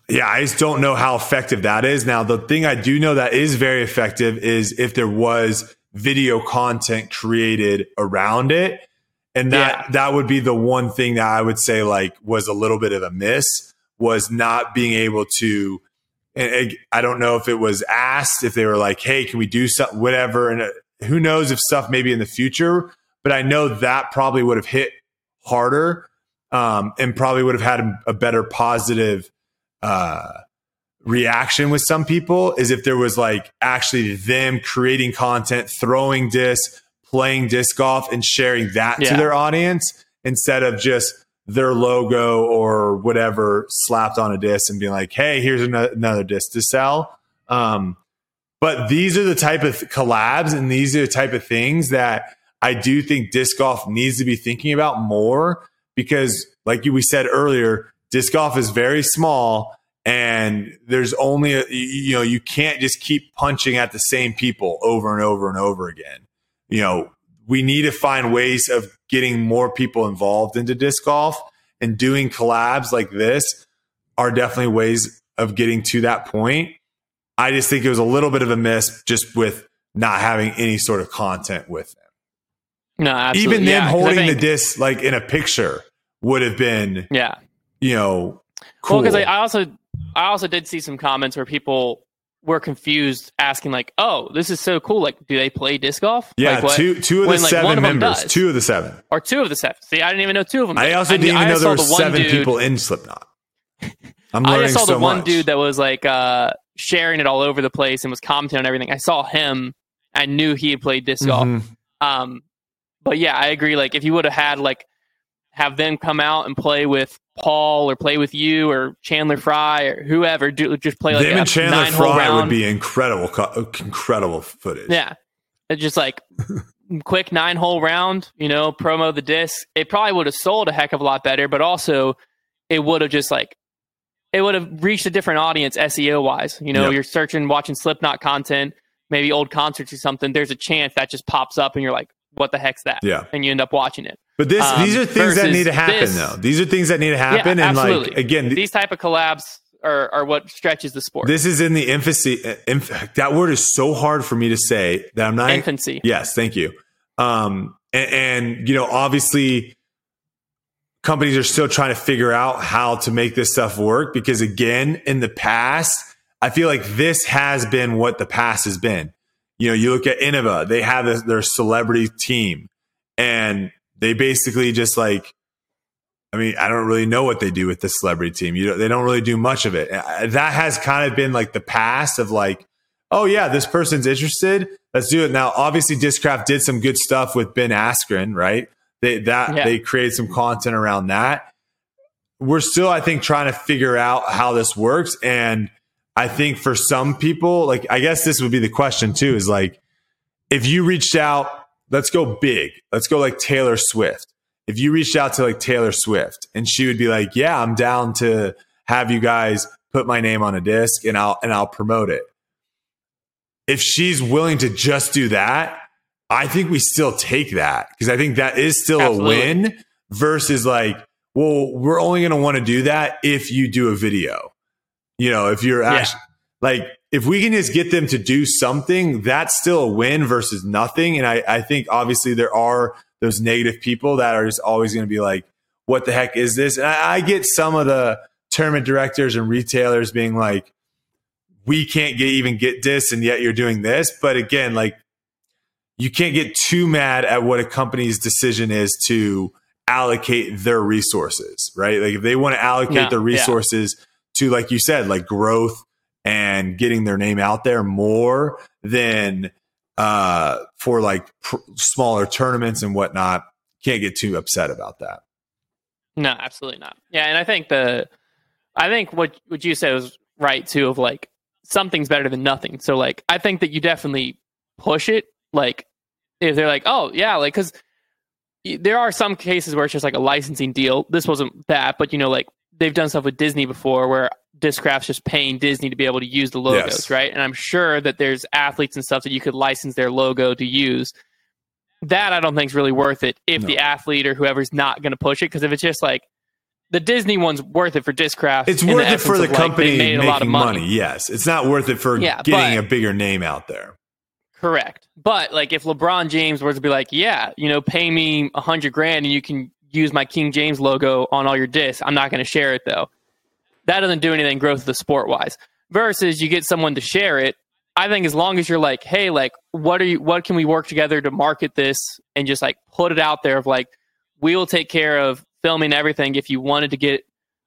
yeah, I just don't know how effective that is. Now, the thing I do know that is very effective is if there was video content created around it. And that Yeah. that would be the one thing that I would say like was a little bit of a miss was not being able to. And I don't know if it was asked if they were like, "Hey, can we do something?" Whatever, and uh, who knows if stuff maybe in the future. But I know that probably would have hit harder, um, and probably would have had a, a better positive uh, reaction with some people. Is if there was like actually them creating content, throwing discs, playing disc golf, and sharing that to their audience instead of just their logo or whatever slapped on a disc and being like, "Hey, here's an- another disc to sell." Um, but these are the type of collabs and these are the type of things that I do think disc golf needs to be thinking about more because, like we said earlier, disc golf is very small and there's only a, you know you can't just keep punching at the same people over and over and over again. You know, we need to find ways of getting more people involved into disc golf and doing collabs like this are definitely ways of getting to that point. I just think it was a little bit of a miss just with not having any sort of content with them. No, absolutely. Even them yeah, holding think- the disc like in a picture would have been, Yeah. you know, cool. Well, because I, I also I also did see some comments where people were confused, asking like, "Oh, this is so cool! Like, do they play disc golf? yeah, like, what- two two of the when, like, seven members, does. two of the seven. or two of the seven? See, I didn't even know two of them. I also knew- didn't even know there were the seven dude- people in Slipknot. I'm I just saw the one much. dude that was like uh, sharing it all over the place and was commenting on everything. I saw him. I knew he had played disc golf. Mhm. Um, but yeah, I agree. Like if you would have had like have them come out and play with Paul or play with you or Chandler Fry or whoever, do just play like Them a and Chandler nine hole Fry round. would be incredible, incredible footage. Yeah. It's just like quick nine hole round, you know, promo the disc. It probably would have sold a heck of a lot better, but also it would have just like it would have reached a different audience SEO wise. You know, Yep. you're searching, watching Slipknot content, maybe old concerts or something. There's a chance that just pops up and you're like, what the heck's that? Yeah. And you end up watching it. But this, Um, these are things that need to happen, this- though. These are things that need to happen, yeah, and absolutely. like again, th- These type of collabs are, are what stretches the sport. this is in the infancy. uh, Inf- that word is so hard for me to say that I'm not. Infancy. Yes, thank you. Um, and, and you know, obviously, companies are still trying to figure out how to make this stuff work because, again, in the past, I feel like this has been what the past has been. You know, you look at Innova; they have this, their celebrity team, and they basically just like. I mean, I don't really know what they do with the celebrity team. You know, they don't really do much of it. That has kind of been like the past of like, oh yeah, this person's interested. Let's do it now. Obviously, Discraft did some good stuff with Ben Askren, right? They that Yeah. they created some content around that. We're still, I think, trying to figure out how this works, and I think for some people, like I guess this would be the question too, is like if you reached out, let's go big, let's go like Taylor Swift. If you reached out to like Taylor Swift, and she would be like, "Yeah, I'm down to have you guys put my name on a disc, and I'll and I'll promote it." if she's willing to just do that, I think we still take that because I think that is still Absolutely. a win versus like, well, we're only going to want to do that if you do a video. You know, if you're Yeah. actually like, if we can just get them to do something, that's still a win versus nothing. And I, I think obviously there are those negative people that are just always going to be like, what the heck is this? And I, I get some of the tournament directors and retailers being like, we can't get even get this and yet you're doing this but again like you can't get too mad at what a company's decision is to allocate their resources right like if they want to allocate their yeah. resources to like you said like growth and getting their name out there more than uh for like pr- smaller tournaments and whatnot can't get too upset about that No, absolutely not. Yeah, and I think the I think what what you said was right too of like something's better than nothing. So like I think that you definitely push it like if they're like, "Oh, yeah, like cuz there are some cases where it's just like a licensing deal. This wasn't that, but you know like they've done stuff with Disney before where Discraft's just paying Disney to be able to use the logos, Yes. right? And I'm sure that there's athletes and stuff that you could license their logo to use. That I don't think is really worth it if No. the athlete or whoever's not going to push it. Because if it's just like the Disney one's worth it for Discraft, it's worth it for the like, company made making a lot of money. money. yes it's not worth it for Yeah, getting but- a bigger name out there Correct. But like if LeBron James were to be like, yeah, you know, pay me a hundred grand and you can use my King James logo on all your discs, I'm not going to share it though. That doesn't do anything growth of the sport wise. Versus you get someone to share it. I think as long as you're like, hey, like, what are you? What can we work together to market this and just like put it out there of like, we will take care of filming everything if you wanted to get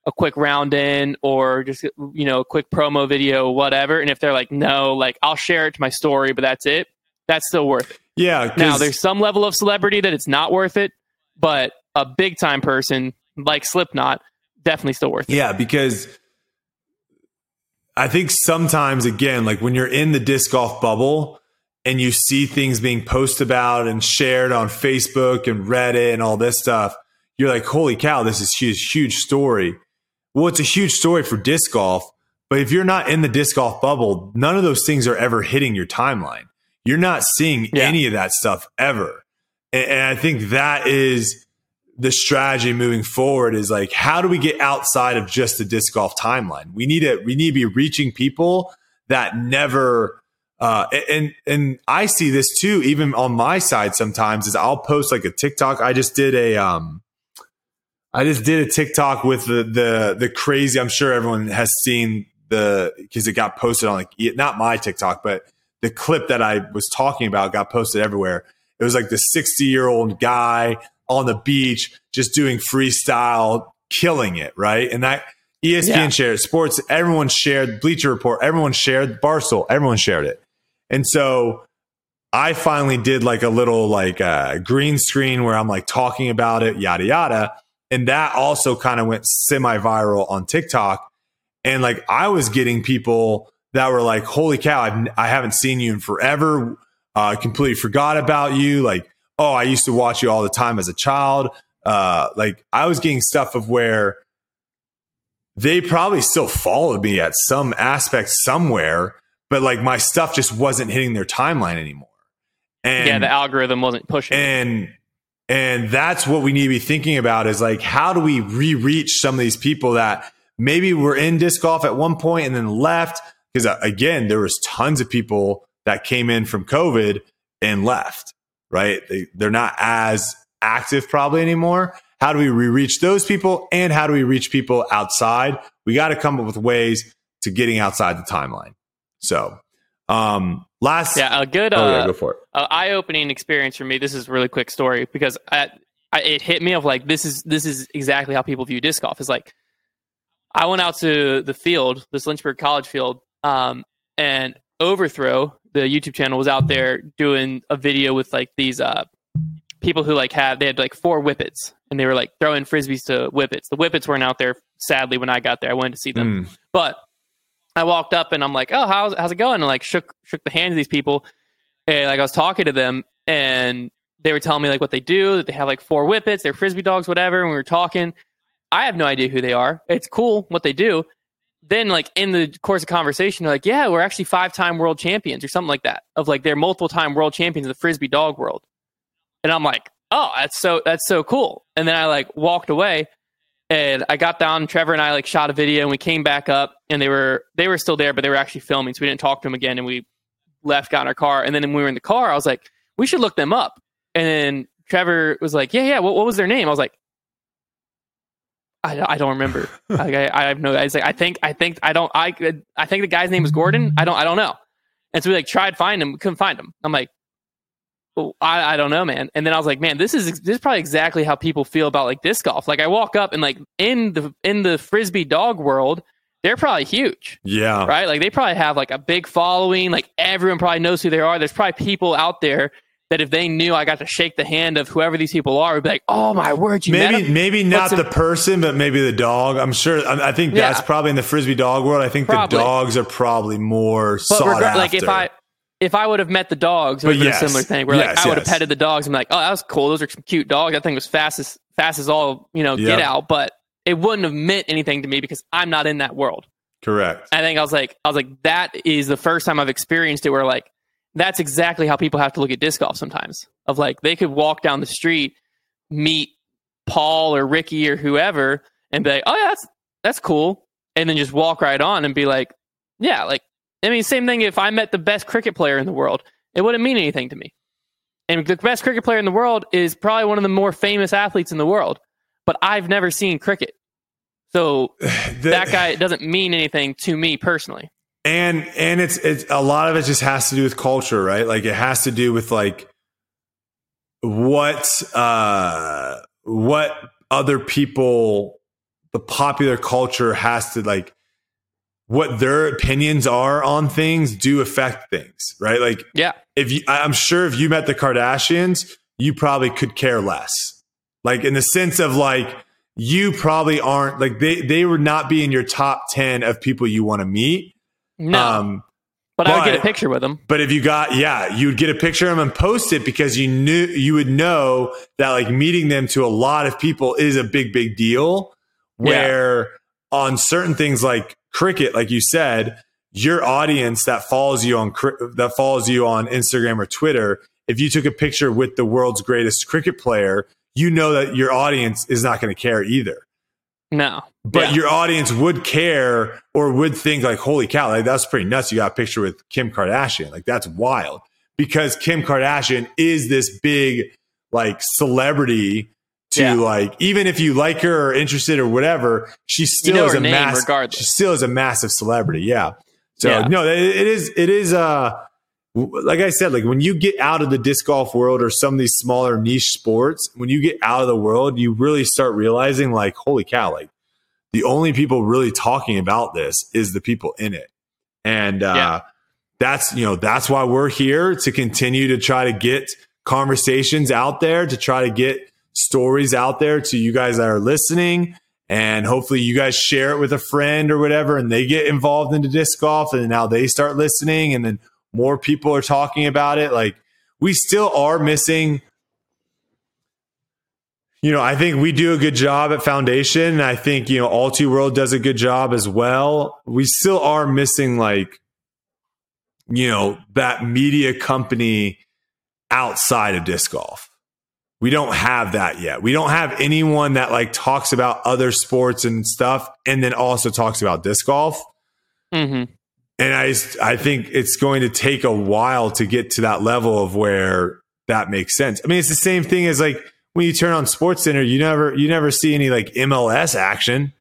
a quick round in or just you know a quick promo video whatever and if they're like no like i'll share it to my story but that's it that's still worth it yeah now there's some level of celebrity that it's not worth it but a big time person like slipknot definitely still worth it Yeah, because I think sometimes, again, like when you're in the disc golf bubble and you see things being posted about and shared on Facebook and Reddit and all this stuff, you're like, holy cow, this is huge, huge story. Well, it's a huge story for disc golf, but if you're not in the disc golf bubble, none of those things are ever hitting your timeline. You're not seeing Yeah. any of that stuff ever. And, and I think that is the strategy moving forward is like how do we get outside of just the disc golf timeline? We need to we need to be reaching people that never uh and and i see this too even on my side sometimes is i'll post like a tiktok. I just did a um i just did a tiktok with the the the crazy i'm sure everyone has seen the because it got posted on like not my tiktok but the clip that i was talking about got posted everywhere. It was like the 60 year old guy on the beach just doing freestyle, killing it, right? And that ESPN Yeah. shared sports, everyone shared Bleacher Report, everyone shared Barstool, everyone shared it. And so I finally did like a little like uh, green screen where I'm like talking about it, yada yada. And that also kind of went semi viral on TikTok. And like I was getting people that were like, "Holy cow, I've, I haven't seen you in forever. Uh, I completely forgot about you." Like, "Oh, I used to watch you all the time as a child." Uh, like I was getting stuff of where they probably still followed me at some aspect somewhere, but like my stuff just wasn't hitting their timeline anymore. And yeah the algorithm wasn't pushing and and that's what we need to be thinking about is like how do we re-reach some of these people that maybe were in disc golf at one point and then left because again there was tons of people that came in from covid and left right? They, they're not as active probably anymore. How do we re-reach those people and how do we reach people outside? We got to come up with ways to getting outside the timeline. So um last yeah a good oh uh, yeah go for it. uh, eye-opening experience for me. This is a really quick story because I, I, it hit me of like this is this is exactly how people view disc golf. Is like I went out to the field, this Lynchburg College field, um, and Overthrow, the YouTube channel, was out there doing a video with like these uh, people who like had they had like four whippets and they were like throwing frisbees to whippets. The whippets weren't out there sadly when I got there. I wanted to see them, Mm. but I walked up and I'm like, "Oh, how's how's it going?" And like shook shook the hands of these people, and like I was talking to them, and they were telling me like what they do. That they have like four whippets, they're frisbee dogs, whatever. And we were talking. I have no idea who they are. It's cool what they do. Then like in the course of conversation, they're like, "Yeah, we're actually five time world champions or something like that." Of like they're multiple time world champions of the frisbee dog world. And I'm like, "Oh, that's so that's so cool." And then I like walked away and I got down. Trevor and I like shot a video, and we came back up, and they were they were still there, but they were actually filming, so we didn't talk to them again. And we left, got in our car, and then when we were in the car, I was like, "We should look them up." And then Trevor was like, "Yeah, yeah. What, what was their name?" I was like, "I, I don't remember. like, I, I have no. I like, I think I think I don't. I I think the guy's name is Gordon. I don't I don't know." And so we like tried to find him, couldn't find him. I'm like, I, I don't know, man. And then I was like, man, this is this is probably exactly how people feel about like disc golf. Like I walk up and like in the in the frisbee dog world, they're probably huge, yeah right? Like they probably have like a big following. Like everyone probably knows who they are. There's probably people out there that if they knew I got to shake the hand of whoever these people are, would be like, oh my word, you maybe maybe not What's the person, but maybe the dog. I'm sure. I, I think Yeah. that's probably in the frisbee dog world. I think Probably. the dogs are probably more But sought after. like if I if I would have met the dogs, it would yes. a similar thing. Where Yes, like I would have petted the dogs and like, oh, that was cool. Those are some cute dogs. That thing was fast as fast as all you know Yep. get out. But it wouldn't have meant anything to me because I'm not in that world. correct, I think I was like, I was like, that is the first time I've experienced it where like that's exactly how people have to look at disc golf sometimes. Of like they could walk down the street, meet Paul or Ricky or whoever, and be like, oh yeah, that's that's cool, and then just walk right on and be like, yeah, like I mean, same thing if I met the best cricket player in the world It wouldn't mean anything to me. And the best cricket player in the world is probably one of the more famous athletes in the world, but I've never seen cricket. So The- that guy doesn't mean anything to me personally. And and it's it's a lot of it just has to do with culture right? Like it has to do with like what uh what other people the popular culture has to like what their opinions are on things do affect things right? Like Yeah. if you i'm sure if you met the kardashians you probably could care less. Like in the sense of like you probably aren't like they they would not be in your top 10 of people you want to meet No. um but, I would get a picture with him. but if you got, yeah, you would get a picture of them and post it because you knew you would know that like meeting them to a lot of people is a big, big deal. Yeah. Where on certain things like cricket, like you said, your audience that follows you on that follows you on Instagram or Twitter, if you took a picture with the world's greatest cricket player, you know that your audience is not going to care either No. but Yeah. your audience would care or would think like holy cow like that's pretty nuts you got a picture with kim kardashian like that's wild because kim kardashian is this big like celebrity to Yeah. like even if you like her or interested or whatever she still know is a mass regardless. she still is a massive celebrity yeah so Yeah. no it, it is it is uh like I said, like when you get out of the disc golf world or some of these smaller niche sports, when you get out of the world, you really start realizing, like, holy cow, like the only people really talking about this is the people in it. And uh, Yeah. that's, you know, that's why we're here to continue to try to get conversations out there, to try to get stories out there to you guys that are listening. And hopefully you guys share it with a friend or whatever, and they get involved into disc golf, and now they start listening, and then more people are talking about it. Like we still are missing you know, I think we do a good job at Foundation. I think, you know, Ultiworld does a good job as well. We still are missing like, you know, that media company outside of disc golf. We don't have that yet. We don't have anyone that like talks about other sports and stuff and then also talks about disc golf. hmm And I, I think it's going to take a while to get to that level of where that makes sense. I mean, it's the same thing as like when you turn on Sports Center, you never you never see any like MLS action,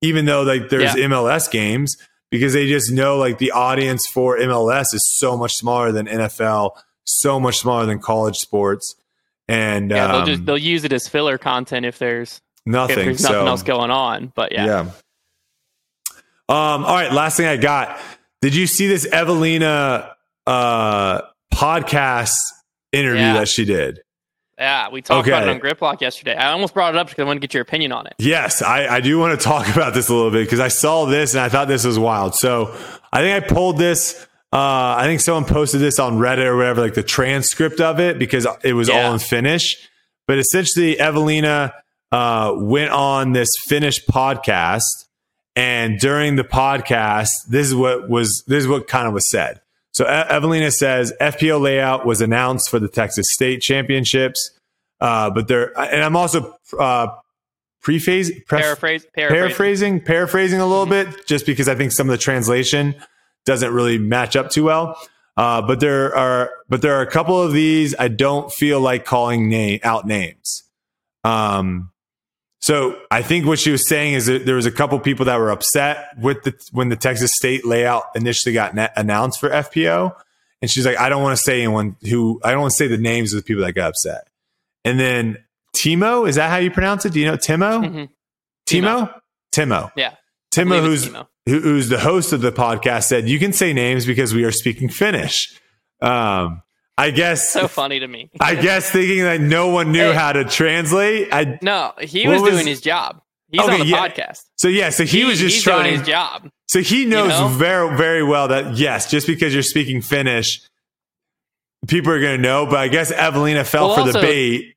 even though like there's Yeah. MLS games because they just know like the audience for MLS is so much smaller than NFL, so much smaller than college sports, and Yeah, they'll um, just they'll use it as filler content if there's nothing. if there's nothing so, else going on. But yeah, yeah. Um. All right. Last thing I got. Did you see this Eveliina uh, podcast interview Yeah. that she did? Yeah, we talked about it on Grip Lock yesterday. I almost brought it up because I wanted to get your opinion on it. Yes, I, I do want to talk about this a little bit because I saw this and I thought this was wild. So I think I pulled this. Uh, I think someone posted this on Reddit or whatever, like the transcript of it because it was Yeah. all in Finnish. But essentially, Eveliina uh, went on this Finnish podcast, and during the podcast, this is what was this is what kind of was said. So E- Eveliina says FPO layout was announced for the Texas State Championships, uh, but there and I'm also uh, pref- Paraphrase, paraphrase. paraphrasing paraphrasing a little bit just because I think some of the translation doesn't really match up too well. Uh, but there are but there are a couple of these I don't feel like calling name out names. Um, so I think what she was saying is that there was a couple people that were upset with the when the Texas State layout initially got na- announced for FPO, and she's like, I don't want to say anyone who I don't want to say the names of the people that got upset. And then Timo, is that how you pronounce it? Do you know Timo? Mhm. Timo? Timo. Yeah. Timo, who's Timo. who, who's the host of the podcast, said you can say names because we are speaking Finnish. Um, I guess. So funny to me. I guess thinking that no one knew Hey. how to translate. I no, he was, was- doing his job. He's Okay, on the yeah. podcast. so yeah. So he, was just trying. doing his job. So he knows know? very very well that yes, just because you're speaking Finnish, people are going to know. But I guess Eveliina fell Well, for the bait.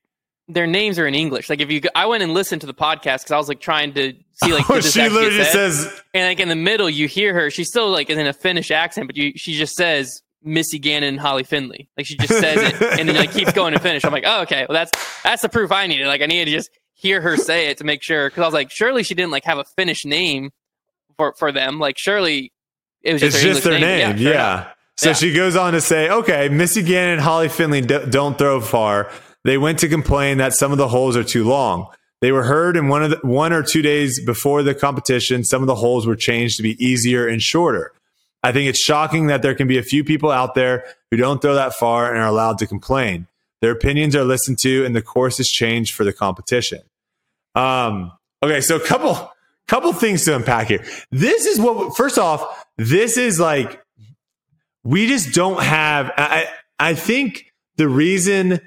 Their names are in English. Like if you, I went and listened to the podcast because I was like trying to see like Oh, she literally just says and like in the middle you hear her. She's still like in a Finnish accent, but you, she just says Missy Gannon and Holly Finley. Like she just says it and then like keeps going to finish. I'm like, oh okay, well that's that's the proof I needed. Like I needed to just hear her say it to make sure because I was like, surely she didn't like have a Finnish name for for them. Like surely it was just it's their just English their name. sure Yeah. So yeah. she goes on to say, okay, Missy Gannon and Holly Finley d- don't throw far. They went to complain that some of the holes are too long. They were heard in one of the, one or two days before the competition. Some of the holes were changed to be easier and shorter. I think it's shocking that there can be a few people out there who don't throw that far and are allowed to complain. Their opinions are listened to, and the course is changed for the competition. Um, okay, so a couple couple things to unpack here. This is what. First off, this is like we just don't have. I I think the reason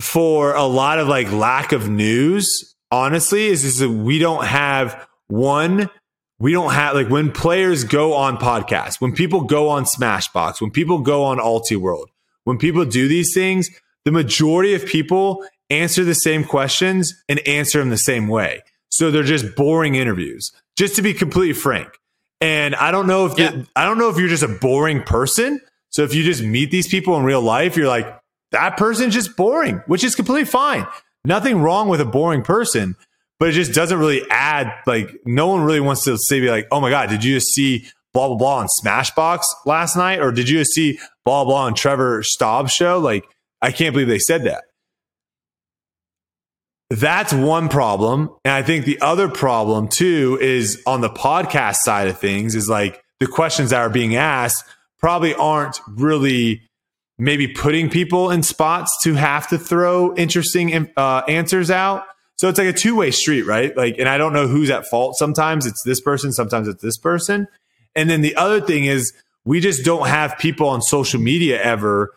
for a lot of like lack of news, honestly, is, is that we don't have one we don't have like when players go on podcasts, when people go on Smashboxx, when people go on Ultiworld, when people do these things, the majority of people answer the same questions and answer them the same way. So they're just boring interviews, just to be completely frank. And I don't know if yeah. the, I don't know if you're just a boring person. So if you just meet these people in real life, you're like, that person's just boring, which is completely fine. Nothing wrong with a boring person but it just doesn't really add like no one really wants to say be like, oh my god, did you just see blah blah blah on Smashboxx last night, or did you just see blah blah on Trevor Staub's show? Like, I can't believe they said that. That's one problem. And I think the other problem too is on the podcast side of things is like the questions that are being asked probably aren't really maybe putting people in spots to have to throw interesting uh, answers out. So it's like a two way street, right? Like, and I don't know who's at fault. Sometimes it's this person, sometimes it's this person. And then the other thing is we just don't have people on social media ever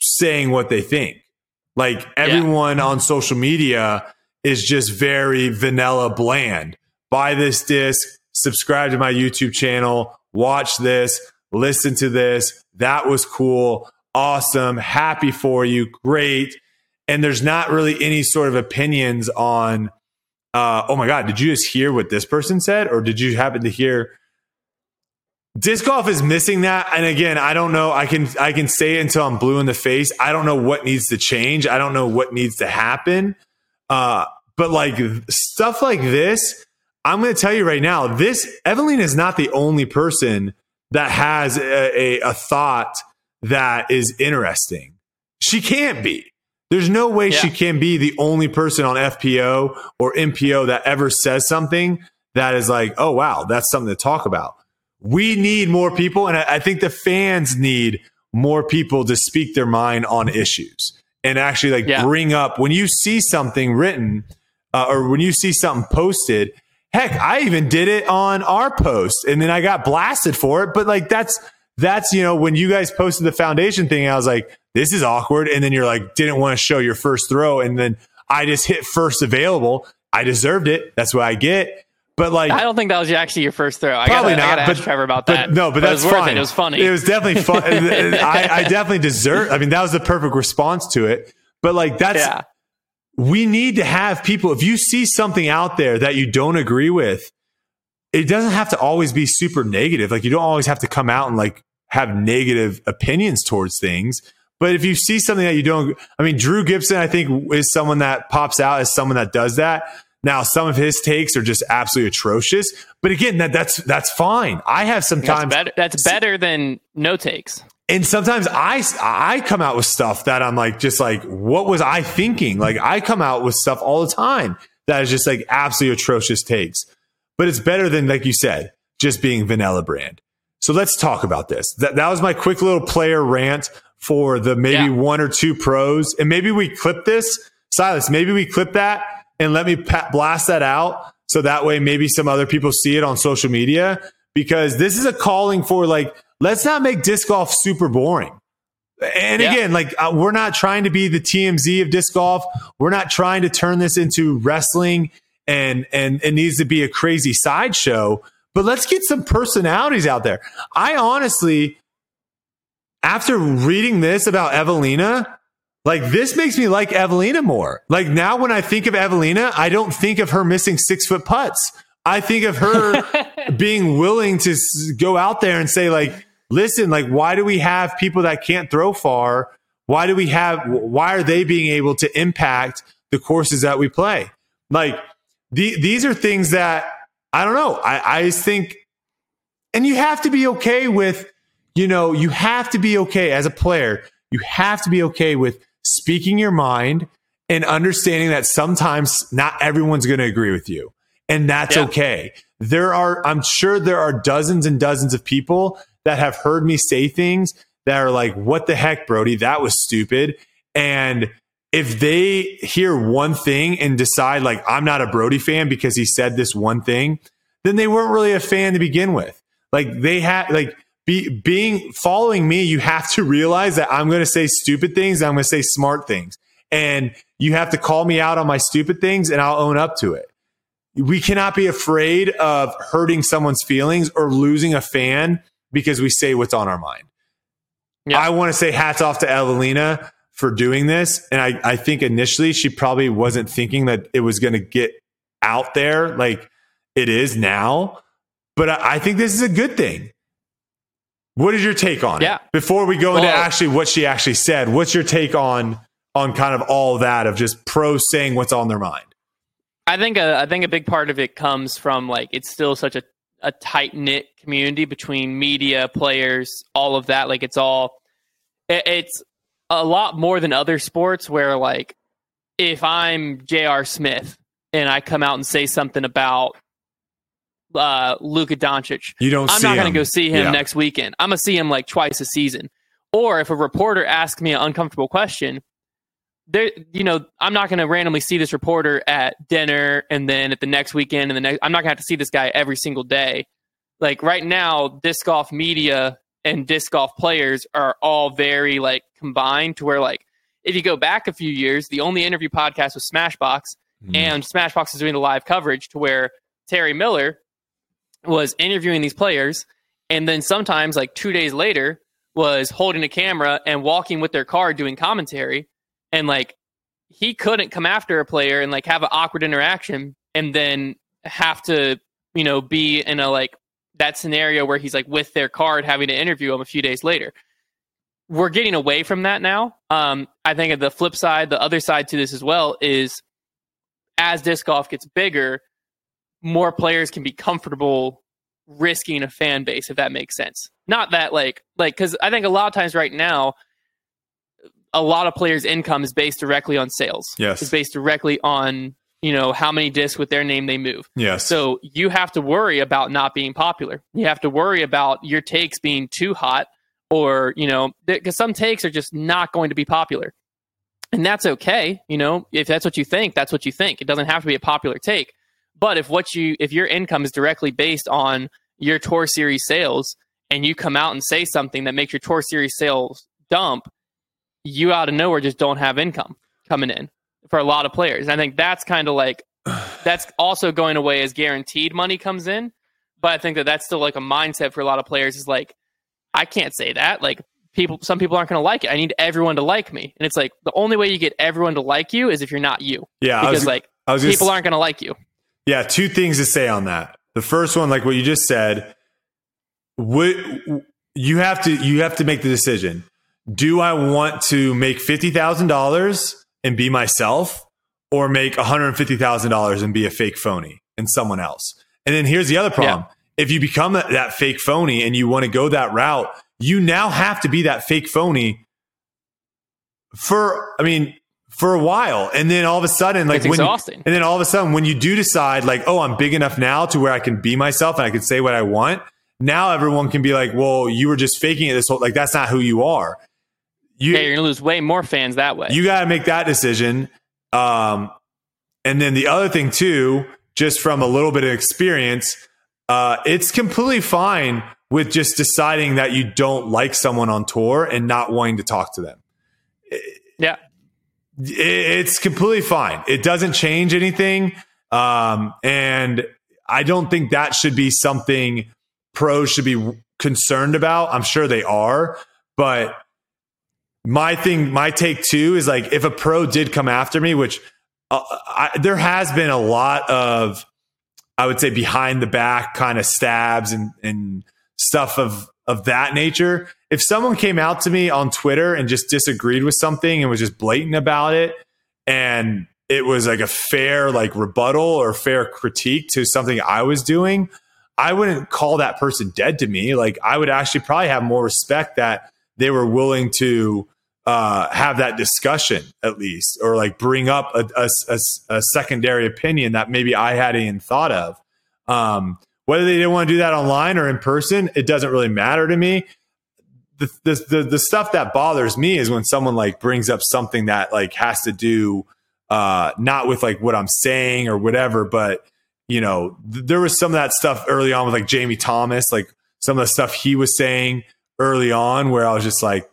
saying what they think. Like everyone yeah. on social media is just very vanilla bland. Buy this disc, subscribe to my YouTube channel, watch this, listen to this. That was cool. Awesome. Happy for you. Great and there's not really any sort of opinions on uh, oh my god did you just hear what this person said? Or did you happen to hear disc golf is missing that. And again i don't know. I can i can say it until i'm blue in the face. I don't know what needs to change. I don't know what needs to happen. Uh, but like stuff like this i'm going to tell you right now this Eveliina is not the only person that has a, a, a thought that is interesting. She can't be there's no way yeah. she can be the only person on FPO or MPO that ever says something that is like, oh, wow, that's something to talk about. We need more people. And I, I think the fans need more people to speak their mind on issues and actually like yeah. bring up when you see something written uh, or when you see something posted. Heck, I even did it on our post and then I got blasted for it. But like, that's, that's, you know, when you guys posted the foundation thing, I was like, this is awkward. And then you're like, didn't want to show your first throw. And then I just hit first available. I deserved it. That's what I get. But like, I don't think that was actually your first throw. I probably gotta, not. I but, Trevor about but, that. No, but, but that's it fine. It. it. was funny. It was definitely fun. I, I, definitely deserve. I mean, that was the perfect response to it. But like, that's yeah. we need to have people. If you see something out there that you don't agree with, it doesn't have to always be super negative. Like, you don't always have to come out and like have negative opinions towards things. But if you see something that you don't, I mean, Drew Gibson, I think is someone that pops out as someone that does that. Now, some of his takes are just absolutely atrocious, but again, that that's that's fine. I have sometimes that's better, that's better than no takes. And sometimes I I come out with stuff that I'm like just like what was I thinking? Like I come out with stuff all the time that is just like absolutely atrocious takes. But it's better than like you said, just being vanilla brand. So let's talk about this. That, that was my quick little player rant for the maybe yeah. one or two pros. And maybe we clip this, Silas, maybe we clip that and let me blast that out. So that way, maybe some other people see it on social media because this is a calling for like, let's not make disc golf super boring. And yeah. again, like uh, we're not trying to be the TMZ of disc golf. We're not trying to turn this into wrestling and, and it needs to be a crazy sideshow but let's get some personalities out there. I honestly, after reading this about Eveliina, like this makes me like Eveliina more. Like now when I think of Eveliina, I don't think of her missing six foot putts. I think of her being willing to go out there and say like, listen, like, why do we have people that can't throw far? Why do we have, why are they being able to impact the courses that we play? Like the, these are things that I don't know. I, I think, and you have to be okay with, you know, you have to be okay as a player. You have to be okay with speaking your mind and understanding that sometimes not everyone's going to agree with you. And that's yeah. okay. There are, I'm sure there are dozens and dozens of people that have heard me say things that are like, what the heck, Brody? That was stupid. And if they hear one thing and decide like I'm not a Brody fan because he said this one thing, then they weren't really a fan to begin with. Like they had like be, being following me, you have to realize that I'm going to say stupid things. I'm going to say smart things, and you have to call me out on my stupid things, and I'll own up to it. We cannot be afraid of hurting someone's feelings or losing a fan because we say what's on our mind. Yeah. I want to say hats off to Eveliina for doing this. And I, I think initially she probably wasn't thinking that it was going to get out there like it is now. But I, I, think this is a good thing. What is your take on yeah. it? Before we go well, into actually what she actually said, what's your take on on kind of all that of just pros saying what's on their mind? I think a, I think a big part of it comes from like it's still such a, a tight knit community between media, players, all of that. Like it's all it, it's a lot more than other sports where like if I'm J.R. Smith and I come out and say something about uh, Luka Doncic, you don't. I'm not going to go see him yeah. next weekend. I'm gonna see him like twice a season. Or if a reporter asks me an uncomfortable question, there, you know, I'm not going to randomly see this reporter at dinner and then at the next weekend and the next. I'm not going to have to see this guy every single day. Like right now, disc golf media and disc golf players are all very like combined to where like if you go back a few years, the only interview podcast was Smashboxx, mm. and Smashboxx is doing the live coverage to where Terry Miller was interviewing these players, and then sometimes like two days later was holding a camera and walking with their car doing commentary, and like he couldn't come after a player and like have an awkward interaction and then have to you know be in a like that scenario where he's like with their card having to interview him a few days later. We're getting away from that now. Um, I think of the flip side, the other side to this as well is as disc golf gets bigger, more players can be comfortable risking a fan base if that makes sense. Not that like like because I think a lot of times right now, a lot of players' income is based directly on sales. Yes, it's based directly on you know how many discs with their name they move. Yes. So you have to worry about not being popular. You have to worry about your takes being too hot, or you know, because some takes are just not going to be popular, and that's okay. You know, if that's what you think, that's what you think. It doesn't have to be a popular take. But if what you if your income is directly based on your tour series sales, and you come out and say something that makes your tour series sales dump, you out of nowhere just don't have income coming in for a lot of players. And I think that's kind of like that's also going away as guaranteed money comes in. But I think that that's still like a mindset for a lot of players is like, I can't say that. Like people, some people aren't going to like it. I need everyone to like me. And it's like the only way you get everyone to like you is if you're not you. Yeah. Because was, like people aren't going to like you. Yeah. Two things to say on that. The first one, like what you just said, what you have to, you have to make the decision. Do I want to make $50,000 and be myself or make $150,000 and be a fake phony and someone else. And then here's the other problem. Yeah. If you become that, that fake phony and you want to go that route, you now have to be that fake phony for, I mean, for a while. And then all of a sudden, like it's when, exhausting. and then all of a sudden, when you do decide, like, oh, I'm big enough now to where I can be myself and I can say what I want. Now everyone can be like, well, you were just faking it this whole, like, that's not who you are you, yeah, you're gonna lose way more fans that way. You got to make that decision. Um, and then the other thing too, just from a little bit of experience, uh, it's completely fine with just deciding that you don't like someone on tour and not wanting to talk to them. Yeah, it's completely fine. It doesn't change anything, um, and I don't think that should be something pros should be concerned about. I'm sure they are, but my thing, my take too is like if a pro did come after me, which uh, I, there has been a lot of, I would say behind the back kind of stabs and, and stuff of, of that nature. If someone came out to me on Twitter and just disagreed with something and was just blatant about it and it was like a fair like rebuttal or fair critique to something I was doing, I wouldn't call that person dead to me. Like I would actually probably have more respect that they were willing to uh, have that discussion at least, or like bring up a, a, a, a, secondary opinion that maybe I hadn't even thought of. Um, whether they didn't want to do that online or in person, it doesn't really matter to me. The, the, the, stuff that bothers me is when someone like brings up something that like has to do uh, not with like what I'm saying or whatever, but you know, th- there was some of that stuff early on with like Jamie Thomas, like some of the stuff he was saying early on where I was just like,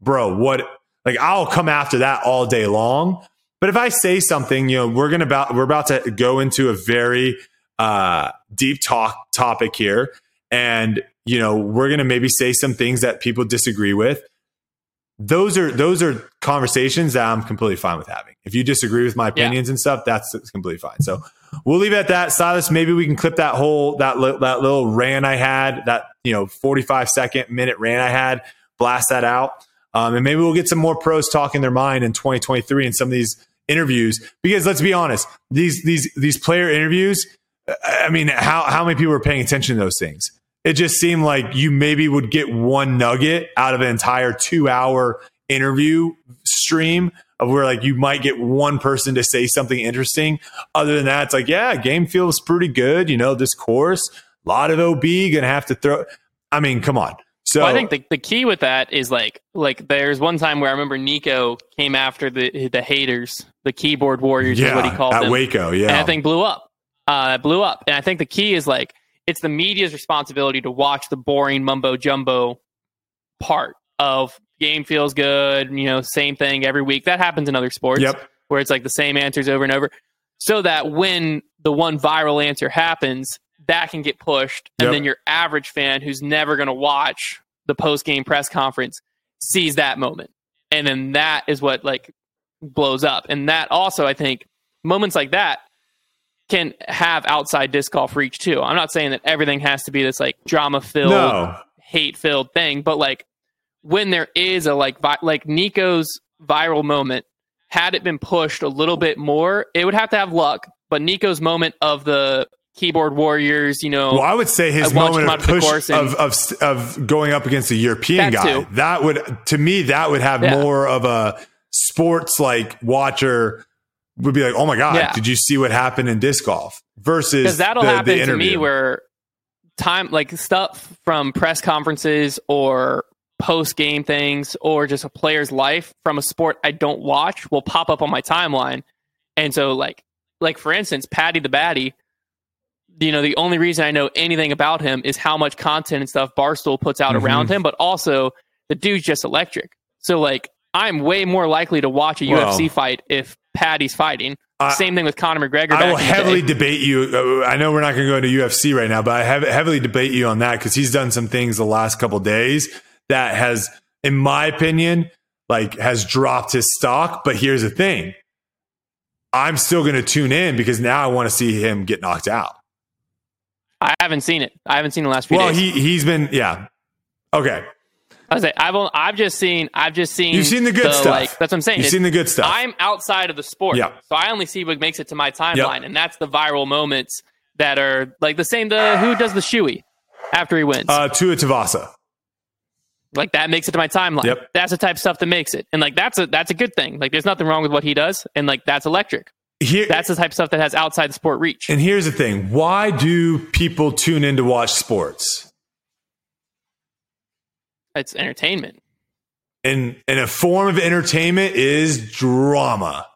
bro, what? Like I'll come after that all day long. But if I say something, you know, we're gonna about we're about to go into a very uh, deep talk topic here, and you know, we're gonna maybe say some things that people disagree with. Those are those are conversations that I'm completely fine with having. If you disagree with my opinions yeah. and stuff, that's completely fine. So we'll leave it at that. Silas, maybe we can clip that whole that li- that little rant I had, that you know, 45 second minute rant I had, blast that out. Um, and maybe we'll get some more pros talking their mind in 2023 in some of these interviews. Because let's be honest, these these these player interviews. I mean, how how many people are paying attention to those things? It just seemed like you maybe would get one nugget out of an entire two hour interview stream of where like you might get one person to say something interesting. Other than that, it's like, yeah, game feels pretty good. You know, this course, a lot of OB gonna have to throw. I mean, come on. So well, I think the, the key with that is like like there's one time where I remember Nikko came after the the haters, the keyboard warriors yeah, is what he called at them. Waco, yeah. And I think blew up. Uh blew up. And I think the key is like it's the media's responsibility to watch the boring mumbo jumbo part of game feels good, you know, same thing every week. That happens in other sports yep. where it's like the same answers over and over. So that when the one viral answer happens, that can get pushed. And yep. then your average fan who's never going to watch the post game press conference sees that moment. And then that is what like blows up. And that also, I think, moments like that can have outside disc golf reach too. I'm not saying that everything has to be this like drama filled, no. hate filled thing, but like when there is a like vi- like Nikko's viral moment, had it been pushed a little bit more, it would have to have luck. But Nikko's moment of the keyboard warriors, you know. Well, I would say his moment of push of, of of going up against a European guy too. that would to me that would have yeah. more of a sports like watcher would be like, oh my god, yeah. did you see what happened in disc golf? Versus because that'll the, happen the to me where time like stuff from press conferences or post game things or just a player's life from a sport I don't watch will pop up on my timeline. And so like like for instance, Paddy the Baddy, you know, the only reason I know anything about him is how much content and stuff Barstool puts out mm-hmm. around him, but also the dude's just electric. So like I'm way more likely to watch a well, UFC fight if Paddy's fighting. Uh, Same thing with Conor McGregor. I will heavily debate you. Uh, I know we're not going to go into UFC right now, but I have heavily debate you on that because he's done some things the last couple days that has, in my opinion, like has dropped his stock. But here's the thing. I'm still going to tune in because now I want to see him get knocked out. I haven't seen it. I haven't seen the last few well, days. he he's been yeah. Okay. I was like, I've only, I've just seen I've just seen you've seen the good the, stuff. Like, that's what I'm saying. You've seen the good stuff. I'm outside of the sport, yeah. So I only see what makes it to my timeline, yep. and that's the viral moments that are like the same. The who does the shoey after he wins? Uh, Tua Tagovailoa. Like that makes it to my timeline. Yep. That's the type of stuff that makes it. And like that's a that's a good thing. Like there's nothing wrong with what he does. And like that's electric. Here, that's the type of stuff that has outside the sport reach. And here's the thing. Why do people tune in to watch sports? It's entertainment. And and a form of entertainment is drama.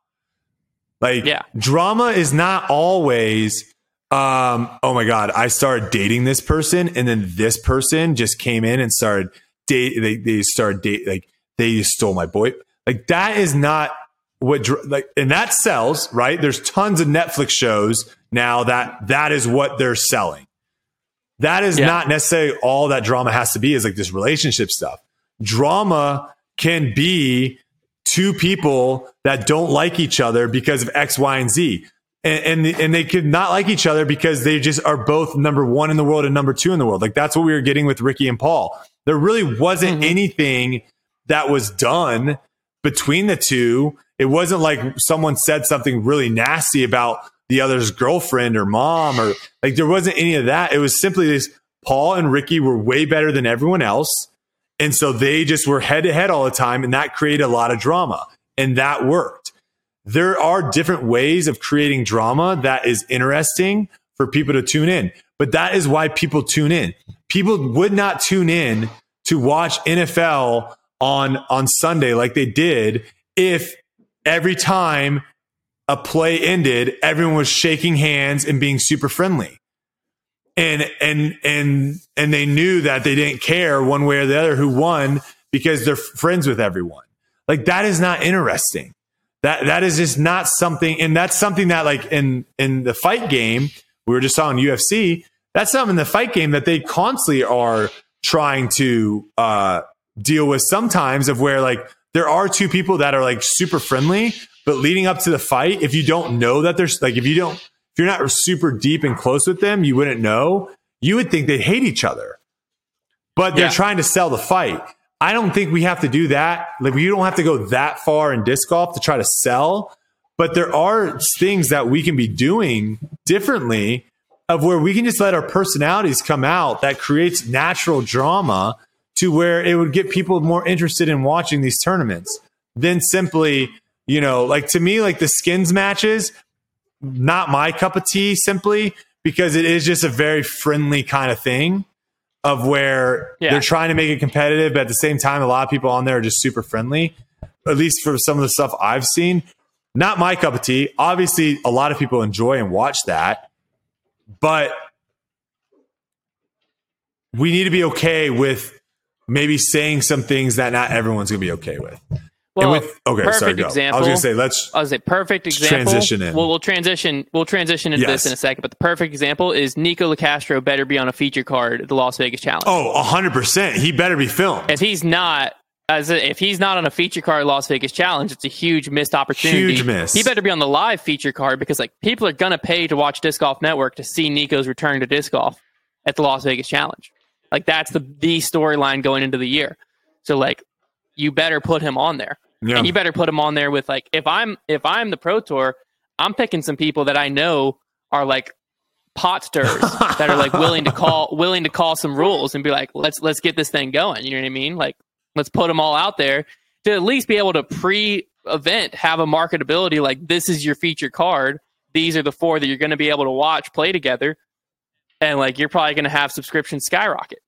Like yeah. drama is not always um, oh my God, I started dating this person and then this person just came in and started date they they started date like they stole my boy. Like that is not what like and that sells, right? There's tons of Netflix shows now that that is what they're selling. That is yeah. not necessarily all that drama has to be is like this relationship stuff. Drama can be two people that don't like each other because of X, Y, and Z. And, and, and they could not like each other because they just are both number one in the world and number two in the world. Like that's what we were getting with Ricky and Paul. There really wasn't mm-hmm. anything that was done between the two. It wasn't like someone said something really nasty about the other's girlfriend or mom or like there wasn't any of that. It was simply this Paul and Ricky were way better than everyone else. And so they just were head to head all the time. And that created a lot of drama. And that worked. There are different ways of creating drama that is interesting for people to tune in. But that is why people tune in. People would not tune in to watch NFL on on Sunday like they did if every time a play ended, everyone was shaking hands and being super friendly. And and and and they knew that they didn't care one way or the other who won because they're friends with everyone. Like that is not interesting. That that is just not something and that's something that like in in the fight game, we were just on UFC, that's something in the fight game that they constantly are trying to uh deal with sometimes of where like there are two people that are like super friendly, but leading up to the fight, if you don't know that there's like, if you don't, if you're not super deep and close with them, you wouldn't know. You would think they hate each other, but they're Yeah. trying to sell the fight. I don't think we have to do that. Like, we don't have to go that far in disc golf to try to sell, but there are things that we can be doing differently of where we can just let our personalities come out that creates natural drama to where it would get people more interested in watching these tournaments than simply, you know, like to me, like the skins matches, not my cup of tea simply because it is just a very friendly kind of thing of where Yeah. they're trying to make it competitive, but at the same time, a lot of people on there are just super friendly, at least for some of the stuff I've seen. Not my cup of tea. Obviously, a lot of people enjoy and watch that, but we need to be okay with maybe saying some things that not everyone's going to be okay with. Well, with okay, perfect sorry, go. example. I was going to say let's I was say perfect example. transition in. Well, we'll transition. We'll transition into Yes. this in a second. But the perfect example is Nikko Locastro better be on a feature card at the Las Vegas Challenge. Oh, 100%. He better be filmed. If he's not, as a, if he's not on a feature card at Las Vegas Challenge, it's a huge missed opportunity. Huge miss. He better be on the live feature card because like people are gonna pay to watch Disc Golf Network to see Nikko's return to disc golf at the Las Vegas Challenge. Like that's the the storyline going into the year. So like you better put him on there. Yeah. And you better put him on there with like if I'm if I'm the pro tour, I'm picking some people that I know are like pot stirrers that are like willing to call willing to call some rules and be like let's let's get this thing going. You know what I mean? Like let's put them all out there to at least be able to pre event have a marketability like this is your feature card. These are the four that you're going to be able to watch play together, and like you're probably going to have subscriptions skyrocket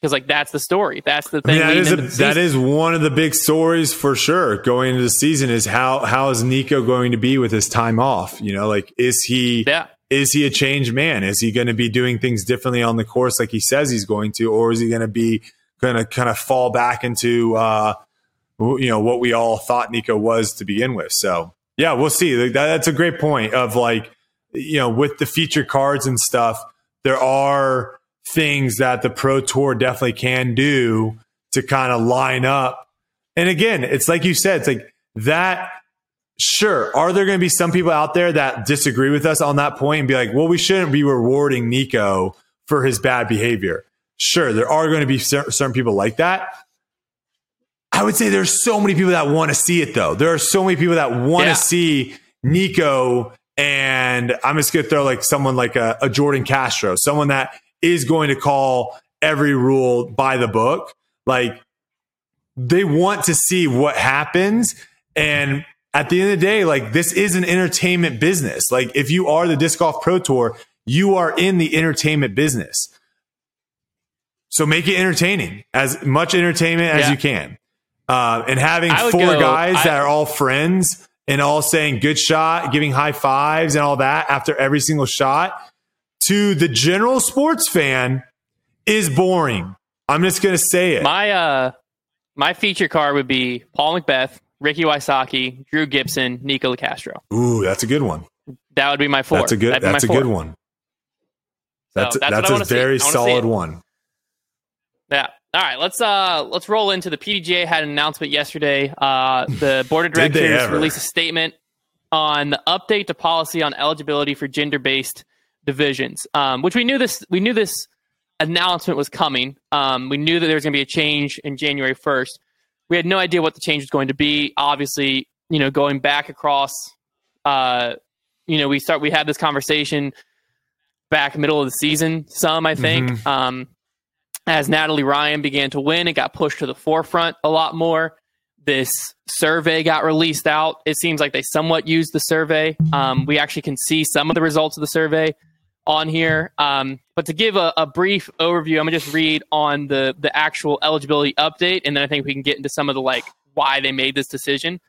because like that's the story. That's the I thing. mean, that is, a, that one of the big stories for sure going into the season is how how is Nikko going to be with his time off? You know, like is he yeah. is he a changed man? Is he going to be doing things differently on the course like he says he's going to, or is he going to be going to kind of fall back into uh, you know what we all thought Nikko was to begin with? So yeah, we'll see. Like, that, that's a great point of like you know with the feature cards and stuff, there are things that the pro tour definitely can do to kind of line up. And again, it's like you said, it's like that sure are there going to be some people out there that disagree with us on that point and be like well we shouldn't be rewarding nikko for his bad behavior sure there are going to be certain people like that i would say there's so many people that want to see it though there are so many people that want to Yeah. see nikko and i'm just going to throw like someone like a, a jordan castro someone that is going to call every rule by the book. Like they want to see what happens. And at the end of the day like this is an entertainment business. Like if you are the disc golf pro tour you are in the entertainment business. So make it entertaining as much entertainment as Yeah. you can. Uh, and having four go- guys I- that are all friends and all saying good shot giving high fives and all that after every single shot to the general sports fan is boring i'm just going to say it My uh my feature card would be Paul McBeth, Ricky Wysocki, Drew Gibson, Nikko Locastro. ooh that's a good one That would be my four. That's a good. That's a four. good one. So That's that's what that's I a very I wanna see solid one. Yeah. All right. Let's uh let's roll into the PDGA had an announcement yesterday. Uh, the board of directors released a statement on the update to policy on eligibility for gender based divisions, um, which we knew this we knew this announcement was coming. Um, we knew that there was going to be a change in January first. We had no idea what the change was going to be. Obviously, you know, going back across uh, you know, we start we had this conversation back middle of the season. Some I think. Mm-hmm. Um, as Natalie Ryan began to win, it got pushed to the forefront a lot more. This survey got released out. It seems like they somewhat used the survey. Um, we actually can see some of the results of the survey on here. Um, but to give a, a, brief overview, I'm gonna just read on the the actual eligibility update, and then I think we can get into some of the like why they made this decision.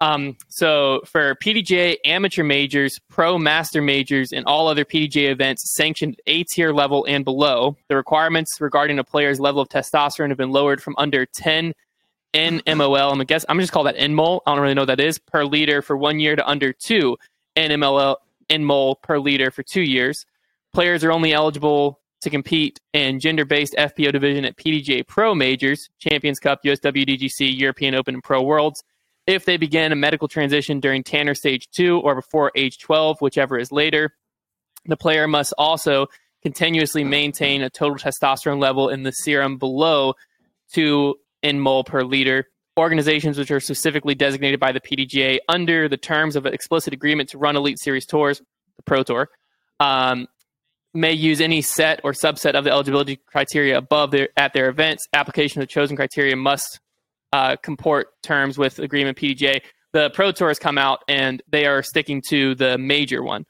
Um, so for PDGA amateur majors, pro master majors, and all other PDGA events sanctioned A tier level and below, the requirements regarding a player's level of testosterone have been lowered from under 10 nmol. I'm guess I'm just call that nmol. I don't really know what that is per liter for one year to under two nmol nmol per liter for two years. Players are only eligible to compete in gender-based FPO division at PDGA Pro majors, Champions Cup, USWDGC, European Open, and Pro Worlds if they begin a medical transition during Tanner stage 2 or before age 12, whichever is later. The player must also continuously maintain a total testosterone level in the serum below 2 nmol per liter. Organizations which are specifically designated by the PDGA under the terms of an explicit agreement to run Elite Series tours, the Pro Tour, um, may use any set or subset of the eligibility criteria above their at their events. Application of the chosen criteria must uh, comport terms with agreement PDGA. The Pro Tour has come out and they are sticking to the major one.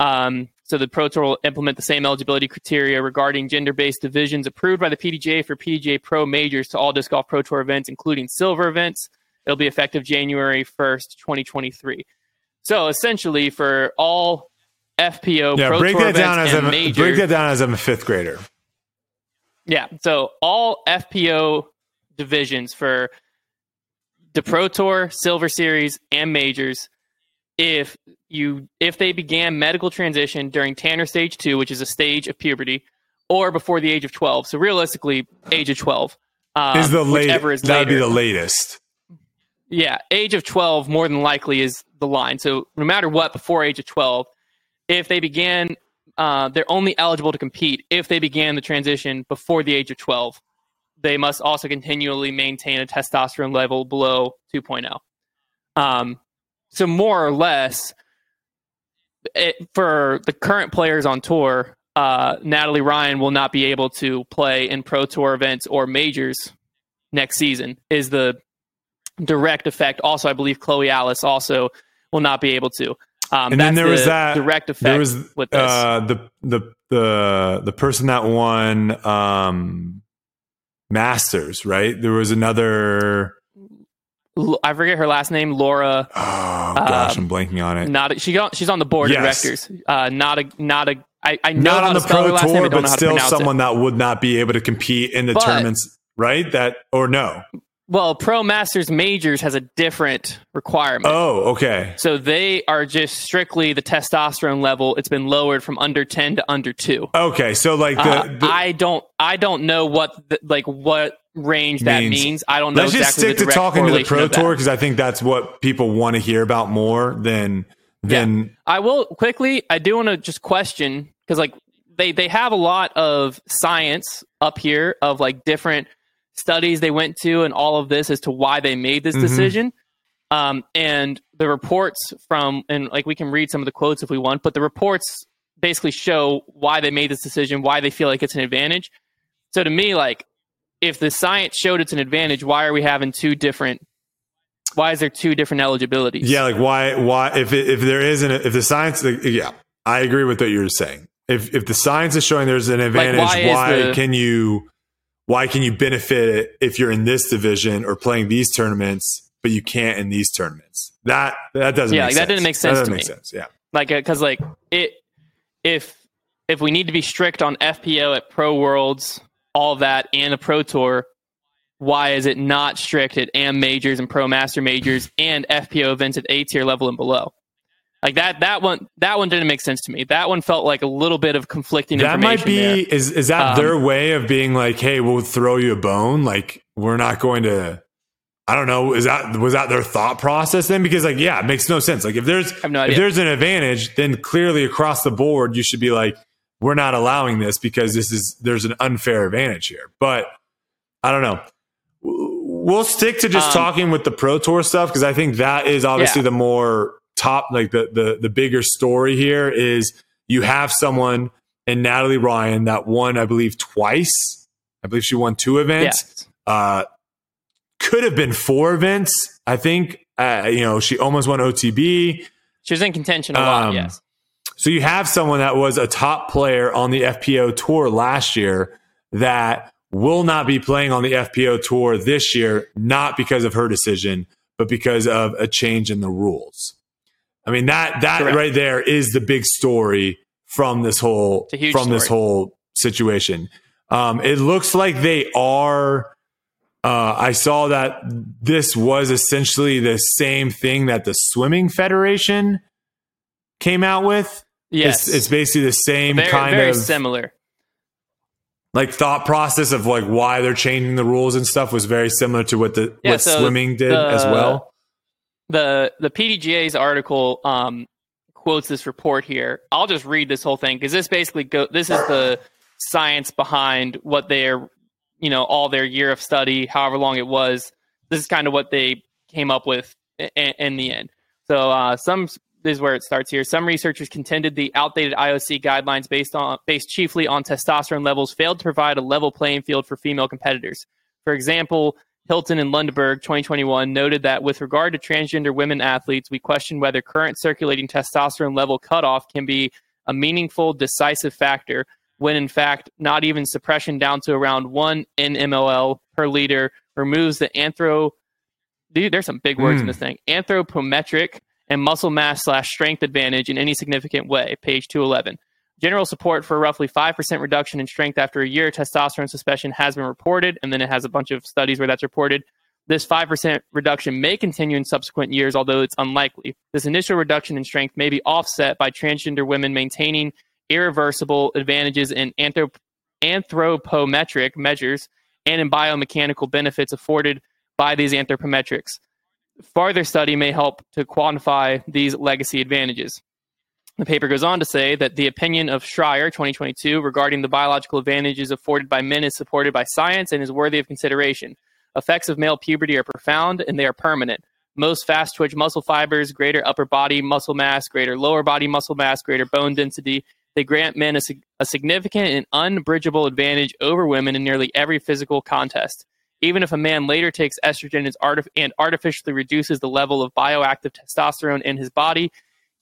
Um, so the Pro Tour will implement the same eligibility criteria regarding gender-based divisions approved by the PDGA for PDGA Pro majors to all disc golf Pro Tour events, including silver events. It'll be effective January 1st, 2023. So essentially, for all FPO yeah, Pro break Tour that down as and I'm, majors, break that down as I'm a fifth grader. yeah, so all FPO divisions for the Pro Tour, Silver Series, and majors. If you if they began medical transition during Tanner stage two, which is a stage of puberty, or before the age of twelve, so realistically, age of twelve um, is the latest. is That'd be the latest. Yeah, age of 12 more than likely is the line. So no matter what, before age of 12, if they began, uh, they're only eligible to compete if they began the transition before the age of 12. They must also continually maintain a testosterone level below 2.0. Um, so more or less, it, for the current players on tour, uh, Natalie Ryan will not be able to play in pro tour events or majors next season. Is the direct effect. Also, I believe Chloe Alice also will not be able to. Um, And then there was that direct effect There was with this. uh, the the the the person that won um, Masters, right? There was another. I forget her last name. Laura. Oh gosh, Um, I'm blanking on it. Not a, she. got- She's on the board Yes. of directors. Uh, not a. Not a. I, I know Not on the pro last name. Tour, but still pronounce it. someone that would not be able to compete in the But- tournaments, right? That or no? Well, Pro Masters Majors has a different requirement. Oh, okay. So they are just strictly the testosterone level. It's been lowered from under ten to under two. Okay, so like the, Uh, the I don't. I don't know what the, like what range that Means- means. I don't know let's just exactly stick the to talking to the pro tour because I think that's what people want to hear about more than than I will quickly. I do want to just question because like they they have a lot of science up here of like different studies they went to and all of this as to why they made this Mhm. decision. Um, and the reports from and like we can read some of the quotes if we want, but the reports basically show why they made this decision, why they feel like it's an advantage. So to me, like if the science showed it's an advantage, why are we having two different? Why is there two different eligibilities? Yeah, like why why if it, if there isn't if the science like, yeah, I agree with what you're saying. If if the science is showing there's an advantage, why why, is the- can you why can you benefit it if you're in this division or playing these tournaments, but you can't in these tournaments? That that doesn't Yeah, make like, that didn't make sense That doesn't to make me. sense. Yeah. like uh, because like it if if we need to be strict on FPO at Pro Worlds, all that, and the Pro Tour, why is it not strict at AM majors and Pro Master majors and FPO events at A tier level and below? Like that that one that one didn't make sense to me. That one felt like a little bit of conflicting That might be there. is is that Um, their way of being like, hey, we'll throw you a bone. Like we're not going to. I don't know. Is that was that their thought process then? Because like, yeah, it makes no sense. Like if there's no if there's an advantage, then clearly across the board you should be like, we're not allowing this because this is there's an unfair advantage here. But I don't know. We'll stick to just Um, talking with the pro tour stuff because I think that is obviously Yeah. the more top like the the the bigger story here is you have someone in Natalie Ryan that won, I believe, twice. I believe she won two events. Yes. Uh, could have been four events. I think uh, you know she almost won OTB. She was in contention a lot. Um, yes. So you have someone that was a top player on the FPO tour last year that will not be playing on the FPO tour this year, not because of her decision, but because of a change in the rules. I mean that that Correct. right there is the big story from this whole It's a huge from this whole situation. Um, it looks like they are. Uh, I saw that this was essentially the same thing that the swimming federation came out with. Yes. It's, it's basically the same very, kind very of similar. like thought process of like why they're changing the rules and stuff was very similar to what the Yeah, what so swimming did the- as well. The the PDGA's article um, quotes this report here. I'll just read this whole thing because this basically go. This is the science behind what their you know all their year of study, however long it was. This is kind of what they came up with in, in the end. So uh, some this is where it starts here. Some researchers contended the outdated IOC guidelines based on based chiefly on testosterone levels failed to provide a level playing field for female competitors. For example, Hilton and Lundberg 2021 noted that with regard to transgender women athletes, we question whether current circulating testosterone level cutoff can be a meaningful decisive factor when in fact not even suppression down to around 1 nmol per liter removes the anthro dude there's some big words in Hmm. this thing anthropometric and muscle mass slash strength advantage in any significant way page 211 General support for a roughly 5% reduction in strength after a year of testosterone suspension has been reported, and then it has a bunch of studies where that's reported. This 5% reduction may continue in subsequent years, although it's unlikely. This initial reduction in strength may be offset by transgender women maintaining irreversible advantages in anthrop- anthropometric measures and in biomechanical benefits afforded by these anthropometrics. Farther study may help to quantify these legacy advantages. The paper goes on to say that the opinion of Schreier 2022 regarding the biological advantages afforded by men is supported by science and is worthy of consideration. Effects of male puberty are profound and they are permanent. Most fast twitch muscle fibers, greater upper body muscle mass, greater lower body muscle mass, greater bone density. They grant men a, a significant and unbridgeable advantage over women in nearly every physical contest. Even if a man later takes estrogen and artificially reduces the level of bioactive testosterone in his body,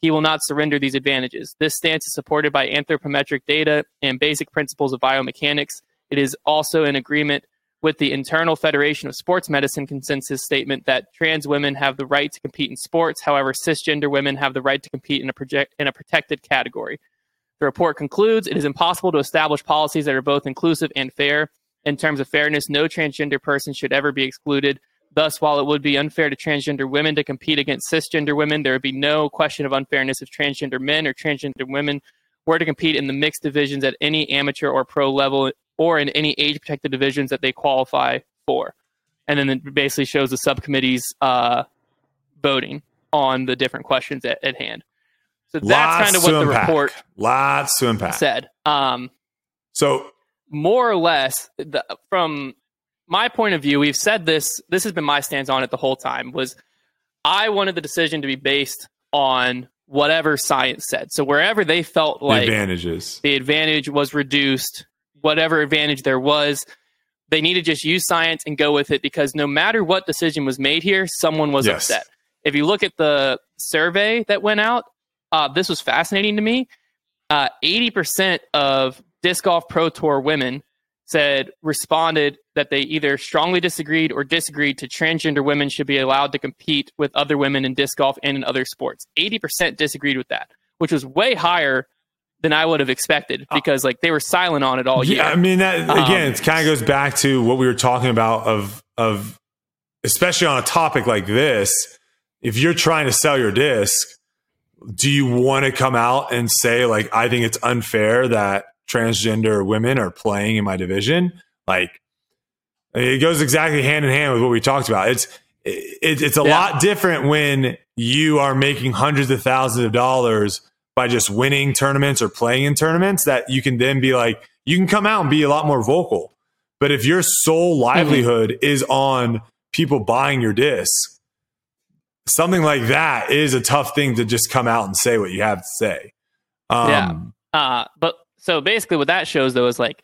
he will not surrender these advantages. This stance is supported by anthropometric data and basic principles of biomechanics. It is also in agreement with the Internal Federation of Sports Medicine consensus statement that trans women have the right to compete in sports. However, cisgender women have the right to compete in a, project, in a protected category. The report concludes it is impossible to establish policies that are both inclusive and fair. In terms of fairness, no transgender person should ever be excluded. Thus, while it would be unfair to transgender women to compete against cisgender women, there would be no question of unfairness if transgender men or transgender women were to compete in the mixed divisions at any amateur or pro level or in any age protected divisions that they qualify for. And then it basically shows the subcommittee's uh, voting on the different questions at, at hand. So that's kind of what the unpack. report Lots to impact said. Um, So more or less the, from my point of view we've said this this has been my stance on it the whole time was i wanted the decision to be based on whatever science said so wherever they felt the like advantages. the advantage was reduced whatever advantage there was they need to just use science and go with it because no matter what decision was made here someone was Yes. upset if you look at the survey that went out uh, this was fascinating to me uh, 80% of disc golf pro tour women said responded that they either strongly disagreed or disagreed to transgender women should be allowed to compete with other women in disc golf and in other sports 80% disagreed with that which was way higher than i would have expected because like they were silent on it all year Yeah, I mean that Um, again. it kind of goes back to what we were talking about of of especially on a topic like this. If you're trying to sell your disc, do you want to come out and say like I think it's unfair that transgender women are playing in my division? Like it goes exactly hand in hand with what we talked about. It's it, it's a Yeah. lot different when you are making hundreds of thousands of dollars by just winning tournaments or playing in tournaments that you can then be like you can come out and be a lot more vocal. But if your sole livelihood is on people buying your disc, something like that is a tough thing to just come out and say what you have to say. Um, yeah. Uh, but so basically, what that shows though is like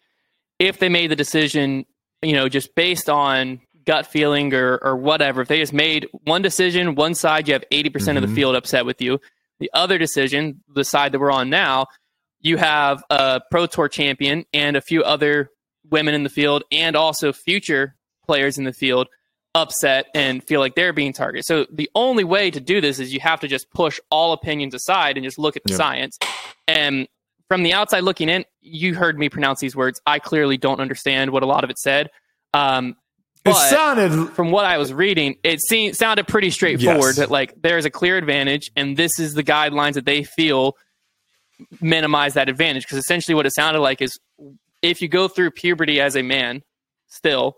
if they made the decision, you know, just based on gut feeling or or whatever, if they just made one decision, one side, you have 80% mm hmm of the mm-hmm. field upset with you. The other decision, the side that we're on now, you have a pro tour champion and a few other women in the field and also future players in the field upset and feel like they're being targeted. So the only way to do this is you have to just push all opinions aside and just look at the yep. science. And from the outside looking in, you heard me pronounce these words. I clearly don't understand what a lot of it said. Um, it sounded from what I was reading, it seemed sounded pretty straightforward yes. that like there's a clear advantage and this is the guidelines that they feel minimize that advantage because essentially what it sounded like is if you go through puberty as a man still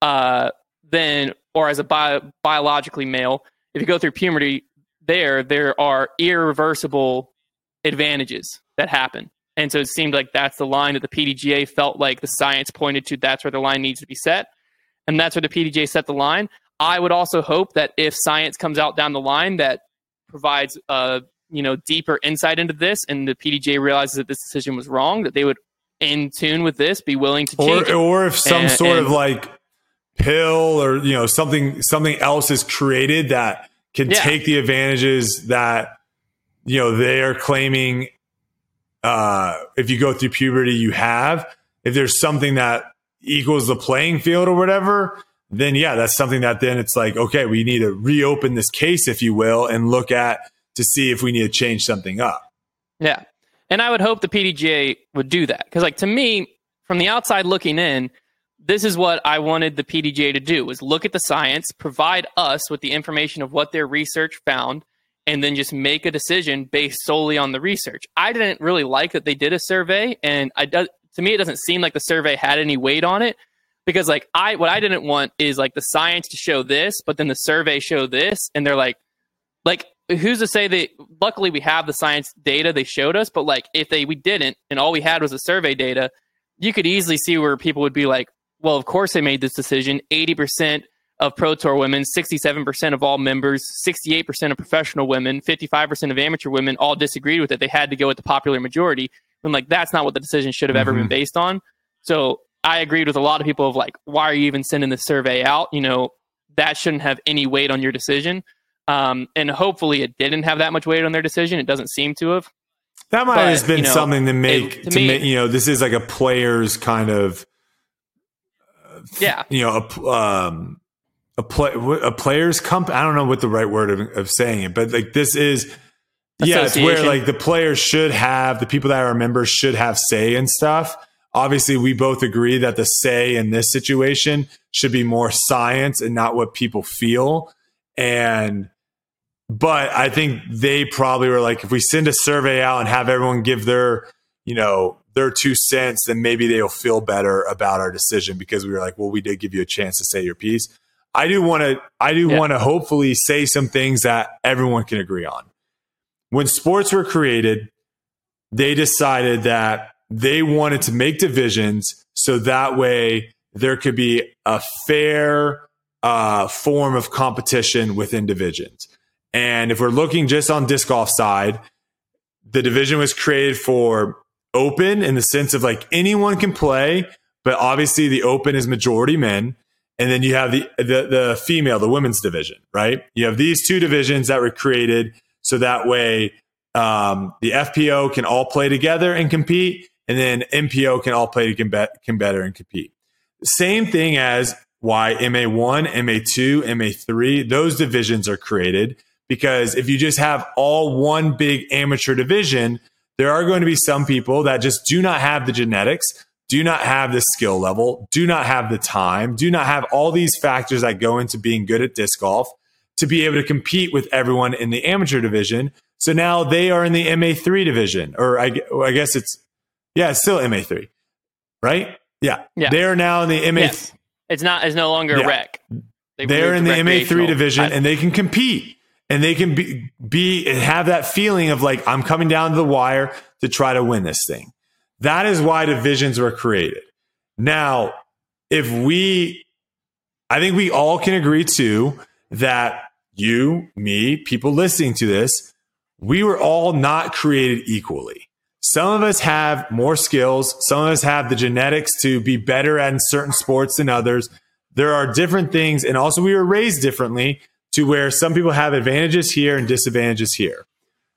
uh, then or as a bio, biologically male if you go through puberty there there are irreversible advantages that happen and so it seemed like that's the line that the pdga felt like the science pointed to. That's where the line needs to be set. And that's where the pdga set the line. I would also hope that if science comes out down the line that provides uh, you know deeper insight into this and the pdga realizes that this decision was wrong that they would in tune with this be willing to change or, or if some and, sort and, of like pill or you know something something else is created that can yeah. take the advantages that you know they are claiming uh if you go through puberty you have. If there's something that equals the playing field or whatever then yeah that's something that then it's like okay we need to reopen this case if you will and look at to see if we need to change something up. Yeah. And i would hope the pdga would do that. Because like to me from the outside looking in this is what I wanted the PDGA to do was look at the science, provide us with the information of what their research found, and then just make a decision based solely on the research. I didn't really like that they did a survey, and I do, to me it doesn't seem like the survey had any weight on it because like I what I didn't want is like the science to show this, but then the survey show this, and they're like, like who's to say that? Luckily, we have the science data they showed us, but like if they we didn't, and all we had was the survey data, you could easily see where people would be like, well, of course they made this decision. 80% of Pro Tour women, 67% of all members, 68% of professional women, 55% of amateur women all disagreed with it. They had to go with the popular majority. And like, that's not what the decision should have mm-hmm. ever been mm-hmm. based on. So I agreed with a lot of people of like, why are you even sending this survey out? You know, that shouldn't have any weight on your decision. Um, and hopefully it didn't have that much weight on their decision. It doesn't seem to have. That might but, have been you know, something to make, it, to, to me, make, you know, this is like a player's kind of yeah, you know, a, um, a play, a player's comp. I don't know what the right word of, of saying it, but like this is, yeah, it's where like the players should have the people that are members should have say and stuff. Obviously, we both agree that the say in this situation should be more science and not what people feel. And, but I think they probably were like, if we send a survey out and have everyone give their, you know, their two cents, then maybe they'll feel better about our decision because we were like, well, we did give you a chance to say your piece. I do want to, I do yeah. want to hopefully say some things that everyone can agree on. When sports were created, they decided that they wanted to make divisions so that way there could be a fair uh, form of competition within divisions. And if we're looking just on disc golf side, the division was created for open in the sense of like anyone can play, but obviously the open is majority men. And then you have the, the, the female, the women's division, right? You have these two divisions that were created so that way um, the FPO can all play together and compete, and then MPO can all play together and compete. Same thing as why MA1, MA2, MA3, those divisions are created because if you just have all one big amateur division, there are going to be some people that just do not have the genetics, do not have the skill level, do not have the time, do not have all these factors that go into being good at disc golf to be able to compete with everyone in the amateur division. So now they are in the MA3 division, or I, I guess it's, yeah, it's still MA3, right? Yeah. yeah. They are now in the MA. Yes. It's not, it's no longer yeah. rec. They are in the MA3 division I, and they can compete and they can be, be and have that feeling of like I'm coming down to the wire to try to win this thing. That is why divisions were created. Now, if we I think we all can agree to that you, me, people listening to this, we were all not created equally. Some of us have more skills. Some of us have the genetics to be better at certain sports than others. There are different things. And also, we were raised differently to where some people have advantages here and disadvantages here.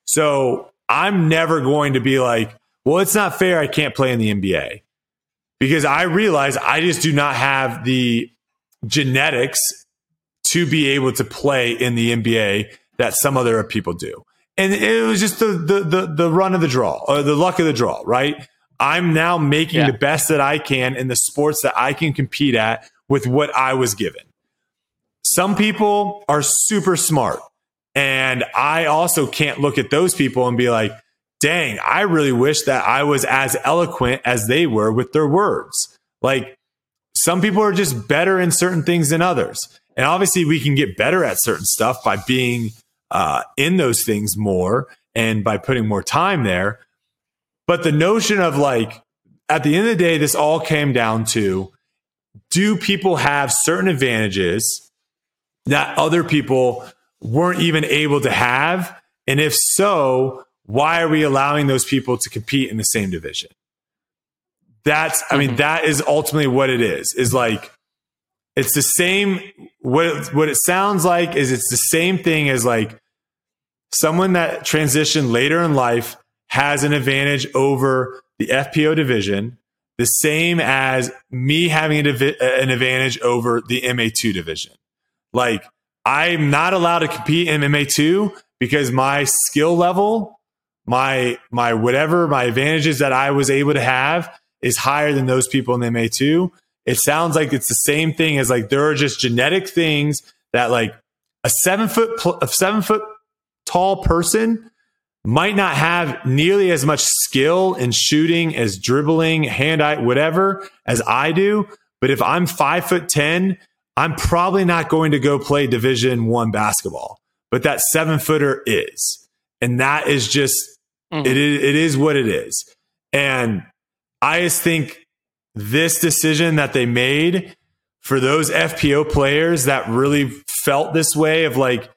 So I'm never going to be like, well, it's not fair. I can't play in the NBA because I realize I just do not have the genetics to be able to play in the NBA that some other people do. And it was just the, the, the, the run of the draw or the luck of the draw, right? I'm now making yeah. the best that I can in the sports that I can compete at with what I was given. Some people are super smart. And I also can't look at those people and be like, dang, I really wish that I was as eloquent as they were with their words. Like some people are just better in certain things than others. And obviously, we can get better at certain stuff by being uh, in those things more and by putting more time there. But the notion of like, at the end of the day, this all came down to do people have certain advantages that other people weren't even able to have? And if so, why are we allowing those people to compete in the same division? That's, I mean, mm-hmm. that is ultimately what it is, is like, it's the same, what it, what it sounds like is it's the same thing as like someone that transitioned later in life has an advantage over the FPO division, the same as me having an advantage over the MA2 division. Like, I'm not allowed to compete in MA2 because my skill level my my whatever my advantages that I was able to have is higher than those people in the MA2. It sounds like it's the same thing as like there are just genetic things that like a seven foot a seven foot tall person might not have nearly as much skill in shooting as dribbling, hand eye, whatever as I do. But if I'm five foot ten, I'm probably not going to go play Division One basketball. But that seven footer is, and that is just Mm-hmm. It is it is what it is. And I just think this decision that they made for those FPO players that really felt this way of like,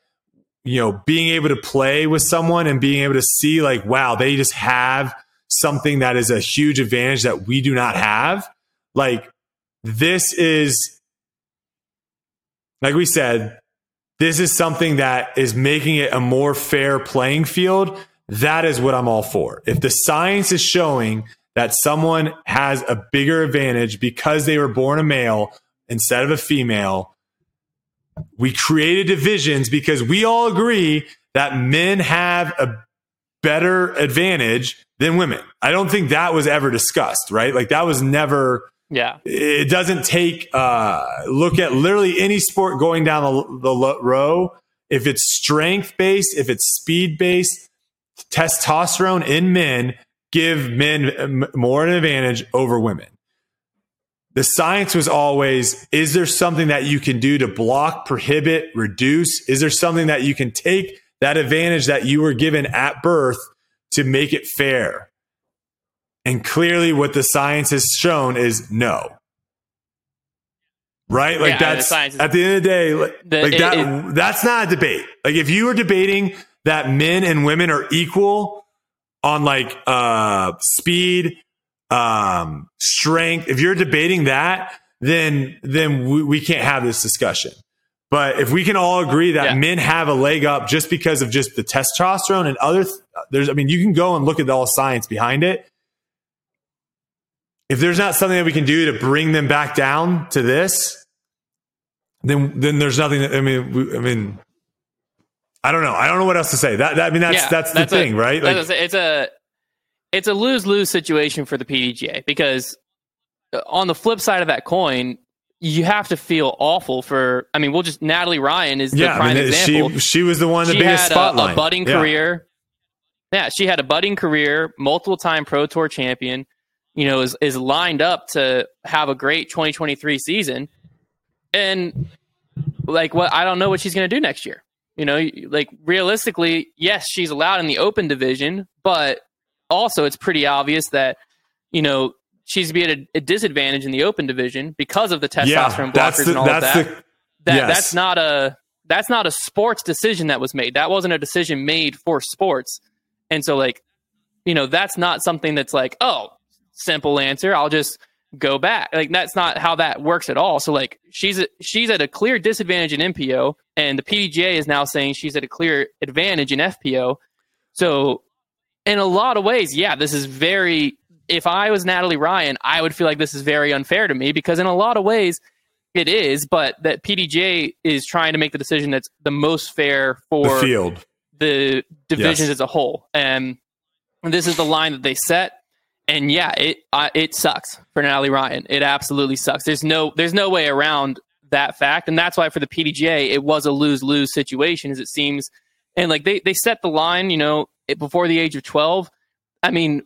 you know, being able to play with someone and being able to see like, wow, they just have something that is a huge advantage that we do not have. Like, this is, like we said, this is something that is making it a more fair playing field that is what I'm all for. If the science is showing that someone has a bigger advantage because they were born a male instead of a female, we created divisions because we all agree that men have a better advantage than women. I don't think that was ever discussed, right? Like that was never yeah. It doesn't take uh look at literally any sport going down the, the row if it's strength based, if it's speed based, testosterone in men give men more an advantage over women. The science was always is there something that you can do to block, prohibit, reduce? Is there something that you can take that advantage that you were given at birth to make it fair? And clearly, what the science has shown is no. Right? Like yeah, that's at the end of the day, like, the, like it, that, it, that's not a debate. Like if you were debating that men and women are equal on like uh speed, um, strength. If you're debating that, then then we, we can't have this discussion. But if we can all agree that yeah. men have a leg up just because of just the testosterone and other, th- there's, I mean, you can go and look at all the science behind it. If there's not something that we can do to bring them back down to this, then then there's nothing. That, I mean, we, I mean, I don't know. I don't know what else to say. That, that I mean, that's yeah, that's the that's thing, a, right? Like, it's a it's a lose lose situation for the PDGA because uh, on the flip side of that coin, you have to feel awful for. I mean, we'll just Natalie Ryan is the yeah, prime I mean, example. She she was the one the she biggest had spotlight. A, a budding yeah. career. Yeah, she had a budding career, multiple time Pro Tour champion. You know, is is lined up to have a great 2023 season, and like what I don't know what she's going to do next year. You know, like realistically, yes, she's allowed in the open division, but also it's pretty obvious that, you know, she's be at a, a disadvantage in the open division because of the testosterone yeah, blockers the, and all of that. The, that yes. That's not a that's not a sports decision that was made. That wasn't a decision made for sports. And so like, you know, that's not something that's like, oh, simple answer. I'll just go back. Like that's not how that works at all. So like she's a, she's at a clear disadvantage in MPO and the PDGA is now saying she's at a clear advantage in FPO. So in a lot of ways, yeah, this is very if I was Natalie Ryan, I would feel like this is very unfair to me because in a lot of ways it is, but that PDGA is trying to make the decision that's the most fair for the field, the divisions yes. as a whole. And this is the line that they set. And yeah, it uh, it sucks for Natalie Ryan. It absolutely sucks. There's no there's no way around that fact, and that's why for the PDGA it was a lose lose situation, as it seems. And like they they set the line, you know, before the age of twelve. I mean,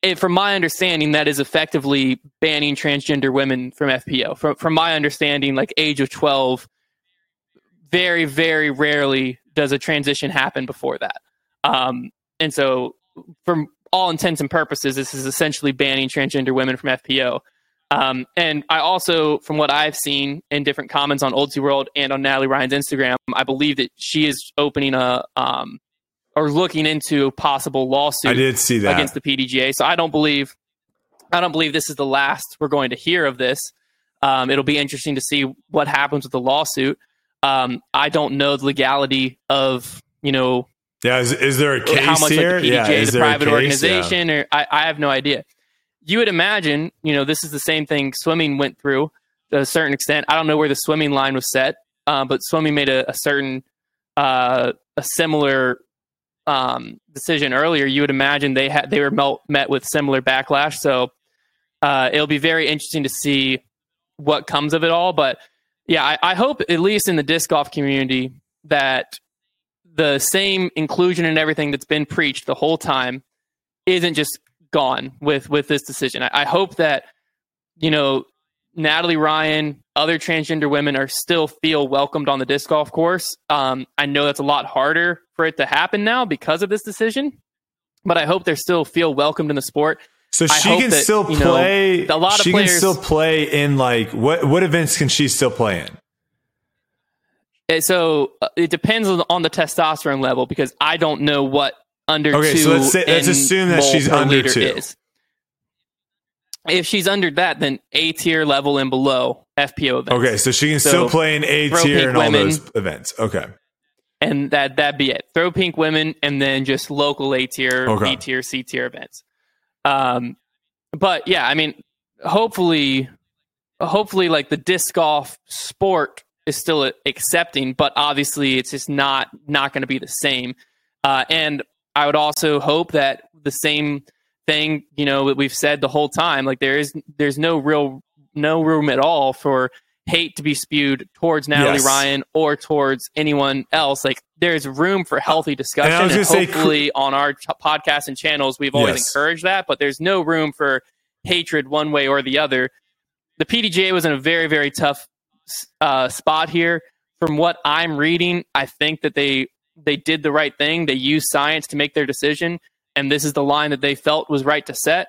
it, from my understanding, that is effectively banning transgender women from FPO. From from my understanding, like age of twelve, very very rarely does a transition happen before that. Um, and so, from all intents and purposes, this is essentially banning transgender women from FPO. Um, and I also, from what I've seen in different comments on Ultiworld and on Natalie Ryan's Instagram, I believe that she is opening a um, or looking into a possible lawsuit. I did see that against the PDGA. So I don't believe I don't believe this is the last we're going to hear of this. Um, it'll be interesting to see what happens with the lawsuit. Um, I don't know the legality of you know. Yeah, is, is there a case how much here? Like the PDGA, yeah, the private organization, yeah. or I, I have no idea. You would imagine, you know, this is the same thing swimming went through to a certain extent. I don't know where the swimming line was set, uh, but swimming made a, a certain uh, a similar um, decision earlier, you would imagine they had they were met with similar backlash. So uh, it'll be very interesting to see what comes of it all. But yeah, I, I hope at least in the disc golf community that the same inclusion and everything that's been preached the whole time isn't just gone with with this decision. I, I hope that you know Natalie Ryan, other transgender women are still feel welcomed on the disc golf course. Um, I know that's a lot harder for it to happen now because of this decision, but I hope they still feel welcomed in the sport. So she can that, still play. Know, a lot of she players, can still play in like what what events can she still play in? Eh, so uh, it depends on the testosterone level because I don't know what under okay, two. So let's, say, let's assume that she's under two. Is. If she's under that, then A tier level and below FPO events. Okay, so she can so still play in A tier and all women, those events. Okay. And that that be it. Throw pink women and then just local A tier, okay. B tier, C tier events. Um, but yeah, I mean, hopefully, hopefully, like the disc golf sport is still accepting, but obviously, it's just not not going to be the same. Uh, and I would also hope that the same thing, you know, that we've said the whole time. Like there is there's no real no room at all for hate to be spewed towards Natalie yes. Ryan or towards anyone else. Like there's room for healthy discussion. And, and hopefully, say, on our t- podcasts and channels, we've always yes. encouraged that. But there's no room for hatred one way or the other. The PDGA was in a very very tough uh, spot here. From what I'm reading, I think that they they did the right thing. They used science to make their decision and this is the line that they felt was right to set.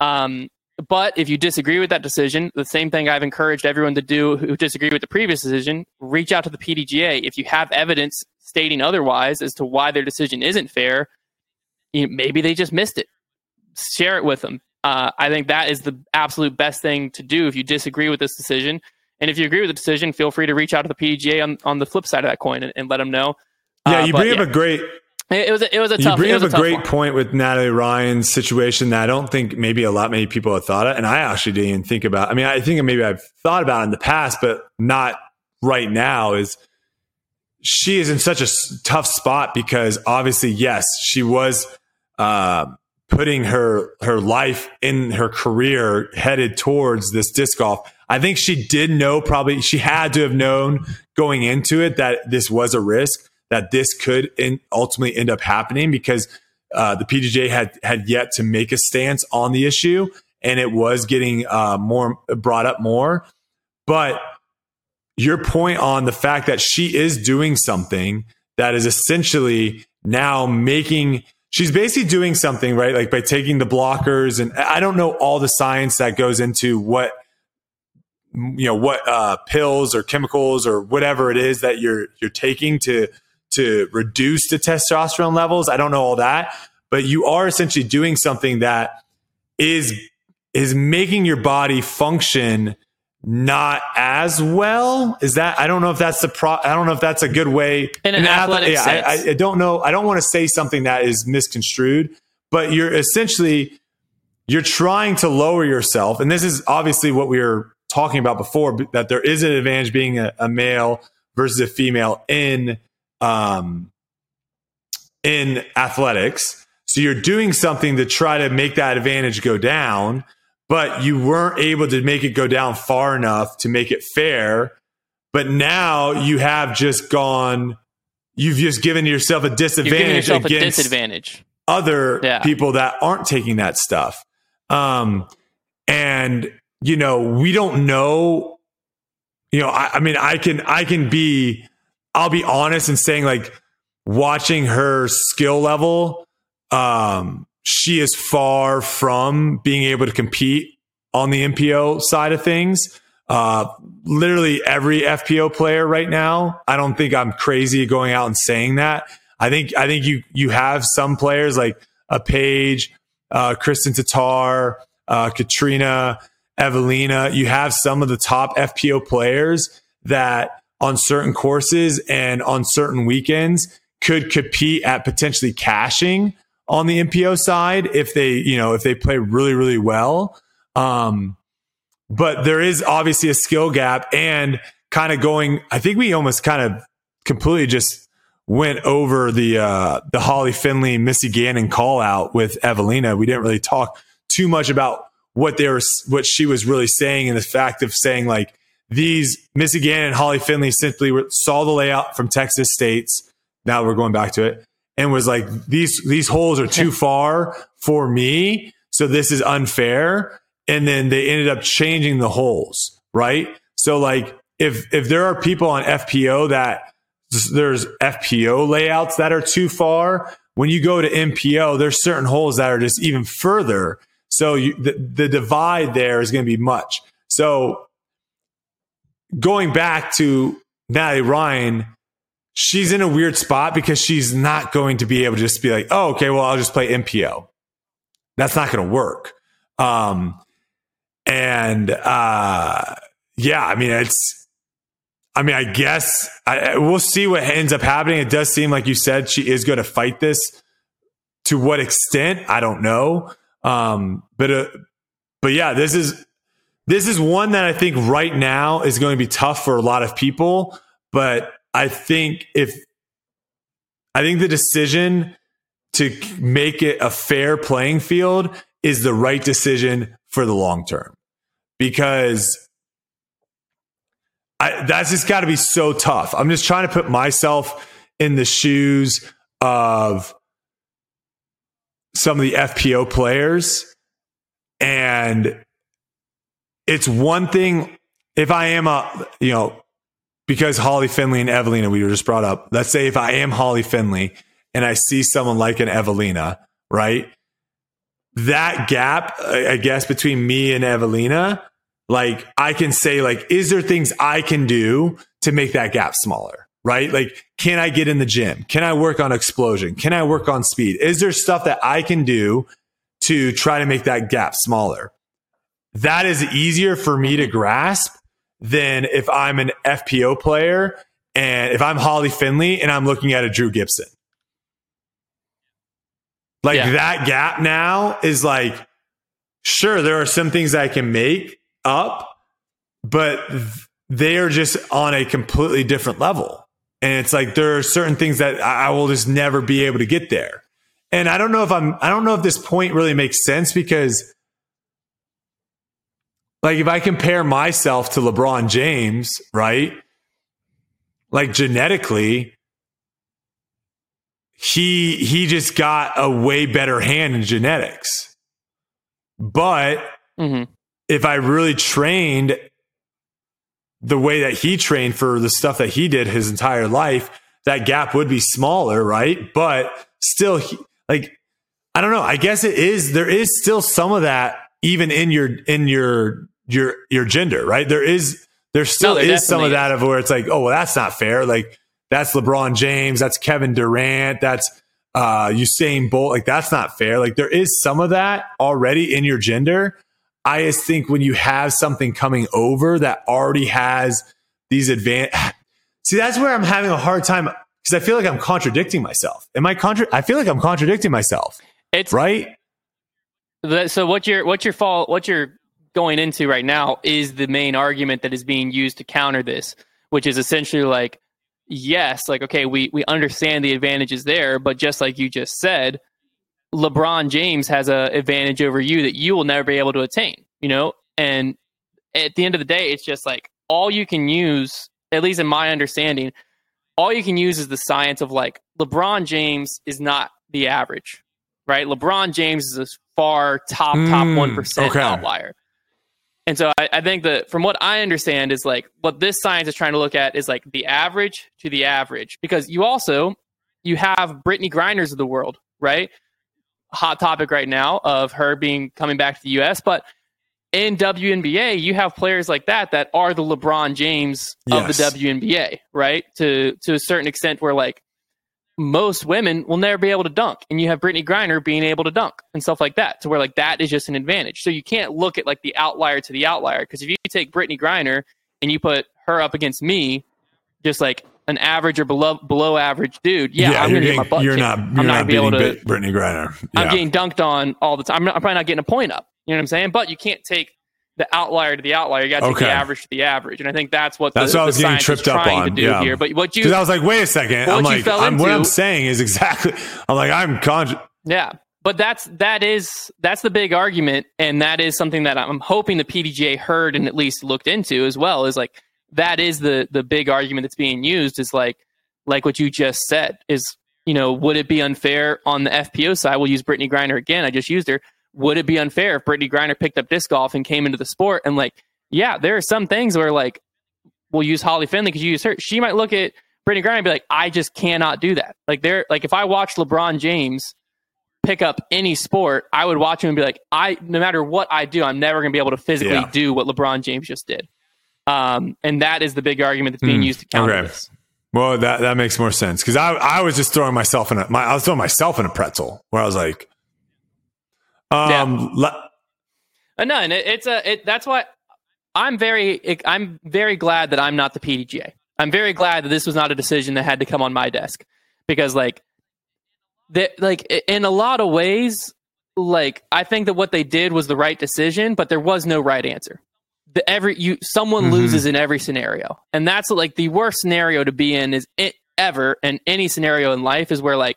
Um, but if you disagree with that decision, the same thing I've encouraged everyone to do who disagree with the previous decision, reach out to the PDGA. If you have evidence stating otherwise as to why their decision isn't fair, you know, maybe they just missed it. Share it with them. Uh, I think that is the absolute best thing to do if you disagree with this decision. And if you agree with the decision, feel free to reach out to the PDGA on, on the flip side of that coin and, and let them know. Yeah, uh, you bring up yeah. a great it was a, it was a tough. You bring up a, a great one. point with Natalie Ryan's situation that I don't think maybe a lot many people have thought of, and I actually didn't even think about. I mean, I think maybe I've thought about it in the past, but not right now. Is she is in such a tough spot because obviously, yes, she was uh, putting her her life in her career headed towards this disc golf. I think she did know probably she had to have known going into it that this was a risk that this could in, ultimately end up happening because uh, the PDGA had had yet to make a stance on the issue, and it was getting uh, more brought up more. But your point on the fact that she is doing something that is essentially now making she's basically doing something right like by taking the blockers and i don't know all the science that goes into what you know what uh, pills or chemicals or whatever it is that you're you're taking to to reduce the testosterone levels. I don't know all that, but you are essentially doing something that is is making your body function not as well. Is that I don't know if that's the pro. I don't know if that's a good way. In an athletic yeah, sense. I, I, I don't know. I don't want to say something that is misconstrued, but you're essentially you're trying to lower yourself, and this is obviously what we were talking about before. That there is an advantage being a, a male versus a female in um, in athletics. So you're doing something to try to make that advantage go down but you weren't able to make it go down far enough to make it fair. But now you have just gone, you've just given yourself a disadvantage yourself against a disadvantage. other Yeah. people that aren't taking that stuff. Um, and you know, we don't know, you know, I, I mean, I can, I can be, I'll be honest in saying like watching her skill level, um, she is far from being able to compete on the MPO side of things. Uh, literally every FPO player right now. I don't think I'm crazy going out and saying that. I think I think you you have some players like a Paige, uh, Kristin Tattar, uh, Catrina, Eveliina. You have some of the top FPO players that on certain courses and on certain weekends could compete at potentially cashing on the MPO side if they, you know, if they play really, really well. Um, but there is obviously a skill gap and kind of going, I think we almost kind of completely just went over the, uh, the Holly Finley, Missy Gannon call out with Eveliina. We didn't really talk too much about what they were, what she was really saying and the fact of saying like these Missy Gannon and Holly Finley simply were- saw the layout from Texas states. Now we're going back to it and was like these these holes are too far for me so this is unfair. And then they ended up changing the holes right? So like if if there are people on fpo that there's fpo layouts that are too far when you go to mpo there's certain holes that are just even further. So you, the, the divide there is going to be much. So going back to natalie ryan she's in a weird spot because she's not going to be able to just be like, oh, okay, well, I'll just play MPO. That's not going to work. Um, and uh, yeah, I mean, it's, I mean, I guess I, we'll see what ends up happening. It does seem like you said she is going to fight this. To what extent, I don't know. Um, but uh, but yeah, this is this is one that I think right now is going to be tough for a lot of people. But I think if I think the decision to make it a fair playing field is the right decision for the long term because I, that's just got to be so tough. I'm just trying to put myself in the shoes of some of the FPO players and it's one thing if I am a, you know, because Holly Finley and Eveliina, we were just brought up. Let's say if I am Holly Finley and I see someone like an Eveliina, right? That gap, I guess, between me and Eveliina, like I can say, like, is there things I can do to make that gap smaller? Right? Like, can I get in the gym? Can I work on explosion? Can I work on speed? Is there stuff that I can do to try to make that gap smaller? That is easier for me to grasp than if I'm an FPO player and if I'm Holly Finley and I'm looking at a Drew Gibson. Like Yeah. that gap now is like, sure, there are some things I can make up, but th- they are just on a completely different level. And it's like there are certain things that I will just never be able to get there. And I don't know if I'm, I don't know if this point really makes sense because like if I compare myself to LeBron James, right? Like genetically, he he just got a way better hand in genetics. But hmm if I really trained the way that he trained for the stuff that he did his entire life, that gap would be smaller, right? But still, he, like I don't know. I guess it is. There is still some of that even in your in your your your gender, right? There is there still No, there is some of that of where it's like, oh well, that's not fair. Like that's LeBron James, that's Kevin Durant, that's uh Usain Bolt. Like that's not fair. Like there is some of that already in your gender. I just think when you have something coming over that already has these advanced, see, that's where I'm having a hard time because I feel like I'm contradicting myself. Am I contra? I feel like I'm contradicting myself, It's right? So what you're what you're fall what you're going into right now is the main argument that is being used to counter this, which is essentially like, yes, like okay, we we understand the advantages there, but just like you just said, LeBron James has a advantage over you that you will never be able to attain. You know, and at the end of the day, it's just like all you can use, at least in my understanding, all you can use is the science of like LeBron James is not the average, right? LeBron James is a far top top Mm, one okay. outlier. And so I, I think that from what I understand is like what this science is trying to look at is like the average to the average because you also you have Brittney Griners of the world, right? Hot topic right now of her being coming back to the US, but in WNBA, you have players like that that are the LeBron James of the WNBA, right? To to a certain extent where like most women will never be able to dunk and you have Brittney Griner being able to dunk and stuff like that to where like that is just an advantage. So you can't look at like the outlier to the outlier because if you take Brittney Griner and you put her up against me just like an average or below below average dude, yeah, I'm going to get my butt You're kicked. not. You're I'm not not able to Brittney Griner. I'm getting dunked on all the time. I'm, not, I'm probably not getting a point up. You know what I'm saying? But you can't take the outlier to the outlier. You got to take the average to the average. And I think that's what That's the, what I was getting is tripped up trying on, to do yeah. here. But what you Because I was like, wait a second. What I'm you like, fell I'm, what I'm saying is exactly. I'm like, I'm contra- Yeah, but that's that is that's the big argument, and that is something that I'm hoping the PDGA heard and at least looked into as well. Is like that is the the big argument that's being used. Is like like what you just said. Is you know would it be unfair on the FPO side? We'll use Brittney Griner again. I just used her. Would it be unfair if Brittney Griner picked up disc golf and came into the sport? And like, yeah, there are some things where like we'll use Holly Finley because you use her. She might look at Brittney Griner and be like, I just cannot do that. Like there, like if I watch LeBron James pick up any sport, I would watch him and be like, I no matter what I do, I'm never going to be able to physically Yeah. do what LeBron James just did. Um, and that is the big argument that's being Hmm, used to counter okay. this. Well, that that makes more sense because I I was just throwing myself in a my I was throwing myself in a pretzel where I was like, um, le- Uh, no, and it, it's a it, that's why I'm very I'm very glad that I'm not the PDGA. I'm very glad that this was not a decision that had to come on my desk because like that like in a lot of ways like I think that what they did was the right decision, but there was no right answer. The every you someone Mhm. loses in every scenario, and that's like the worst scenario to be in is it, ever in any scenario in life is where like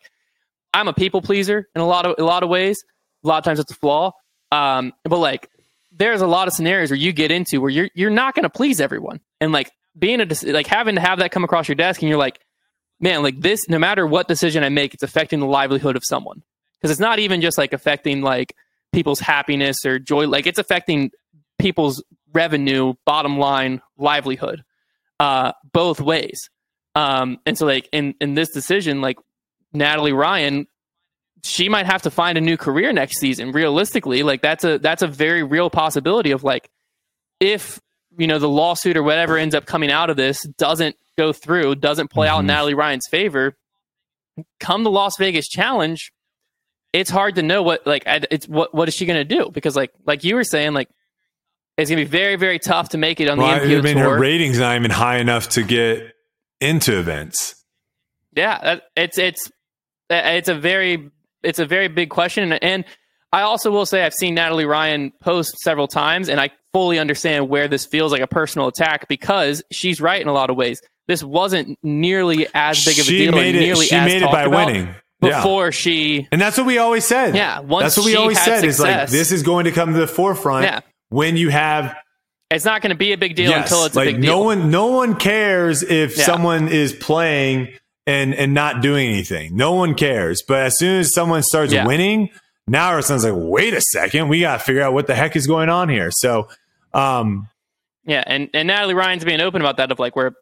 I'm a people pleaser in a lot of a lot of ways. A lot of times it's a flaw, um, but like there's a lot of scenarios where you get into where you're you're not going to please everyone, and like being a like having to have that come across your desk, and you're like, man, like this, no matter what decision I make, it's affecting the livelihood of someone. Because it's not even just like affecting like people's happiness or joy, like it's affecting people's revenue, bottom line, livelihood, uh, both ways. Um, and so like in in this decision, like Natalie Ryan she might have to find a new career next season realistically like that's a that's a very real possibility of like if you know the lawsuit or whatever ends up coming out of this doesn't go through doesn't play out in Mhm. natalie ryan's favor come the las vegas challenge it's hard to know what like it's what what is she going to do because like like you were saying like it's going to be very very tough to make it on well, the I mean, tour her ratings not even high enough to get into events. Yeah, it's it's it's a very it's a very big question, and, and I also will say I've seen Natalie Ryan post several times, and I fully understand where this feels like a personal attack because she's right in a lot of ways. This wasn't nearly as big of a she deal made it. nearly She as made it by winning. Yeah. before she. And that's what we always said. Yeah, once that's what we always said is like success- this is going to come to the forefront Yeah. when you have It's not going to be a big deal yes, until it's a like big deal. no one no one cares if Yeah. someone is playing and and not doing anything. No one cares. But as soon as someone starts Yeah. winning, now sounds like wait a second, we got to figure out what the heck is going on here. So um Yeah, and, and Natalie Ryan's being open about that of like where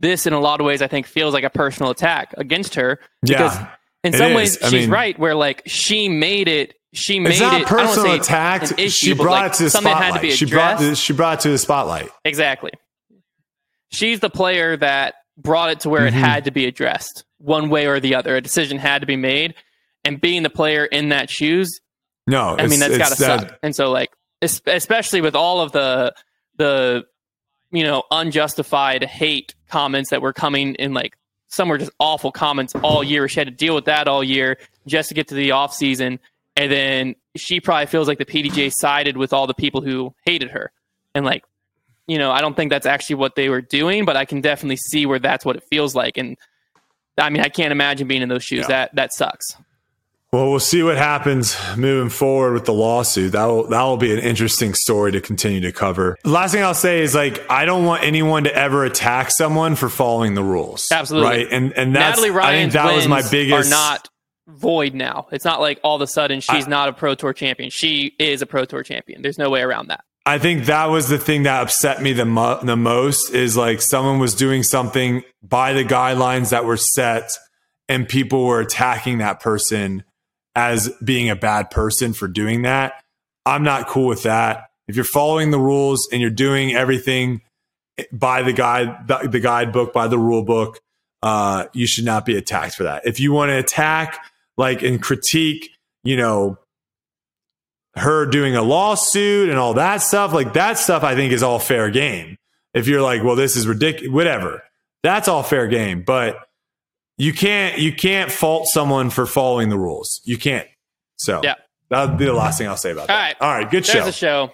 this in a lot of ways I think feels like a personal attack against her because yeah. in some ways I she's mean- right where like she made it she made It's not it. Personal attack. issue, She brought like, it to the spotlight. to she brought she brought it to the spotlight. Exactly. She's the player that brought it to where Mhm. it had to be addressed one way or the other. A decision had to be made. And being the player in that shoes, No, I mean, that's got to that- suck. And so, like, especially with all of the, the, you know, unjustified hate comments that were coming in, like, some were just awful comments all year. She had to deal with that all year just to get to the off season. And then she probably feels like the PDGA sided with all the people who hated her. And like, you know, I don't think that's actually what they were doing, but I can definitely see where that's what it feels like. And I mean, I can't imagine being in those shoes. Yeah. That that sucks. Well, we'll see what happens moving forward with the lawsuit. That will that will be an interesting story to continue to cover. The last thing I'll say is like I don't want anyone to ever attack someone for following the rules. Absolutely. right. And and that's Natalie I think Ryan's that was my biggest. are not void now. It's not like all of a sudden she's I- not a pro tour champion. She is a pro tour champion. There's no way around that. I think that was the thing that upset me the mo- the most is like someone was doing something by the guidelines that were set, and people were attacking that person as being a bad person for doing that. I'm not cool with that. If you're following the rules and you're doing everything by the guide, the, the guidebook, by the rule book, uh, you should not be attacked for that. If you want to attack, like, and critique, you know, her doing a lawsuit and all that stuff, like that stuff, I think is all fair game. If you're like, well, this is ridiculous, whatever, that's all fair game. But you can't, you can't fault someone for following the rules. You can't. So Yeah. that'll be the last thing I'll say about All that. right. All right. Good There's show.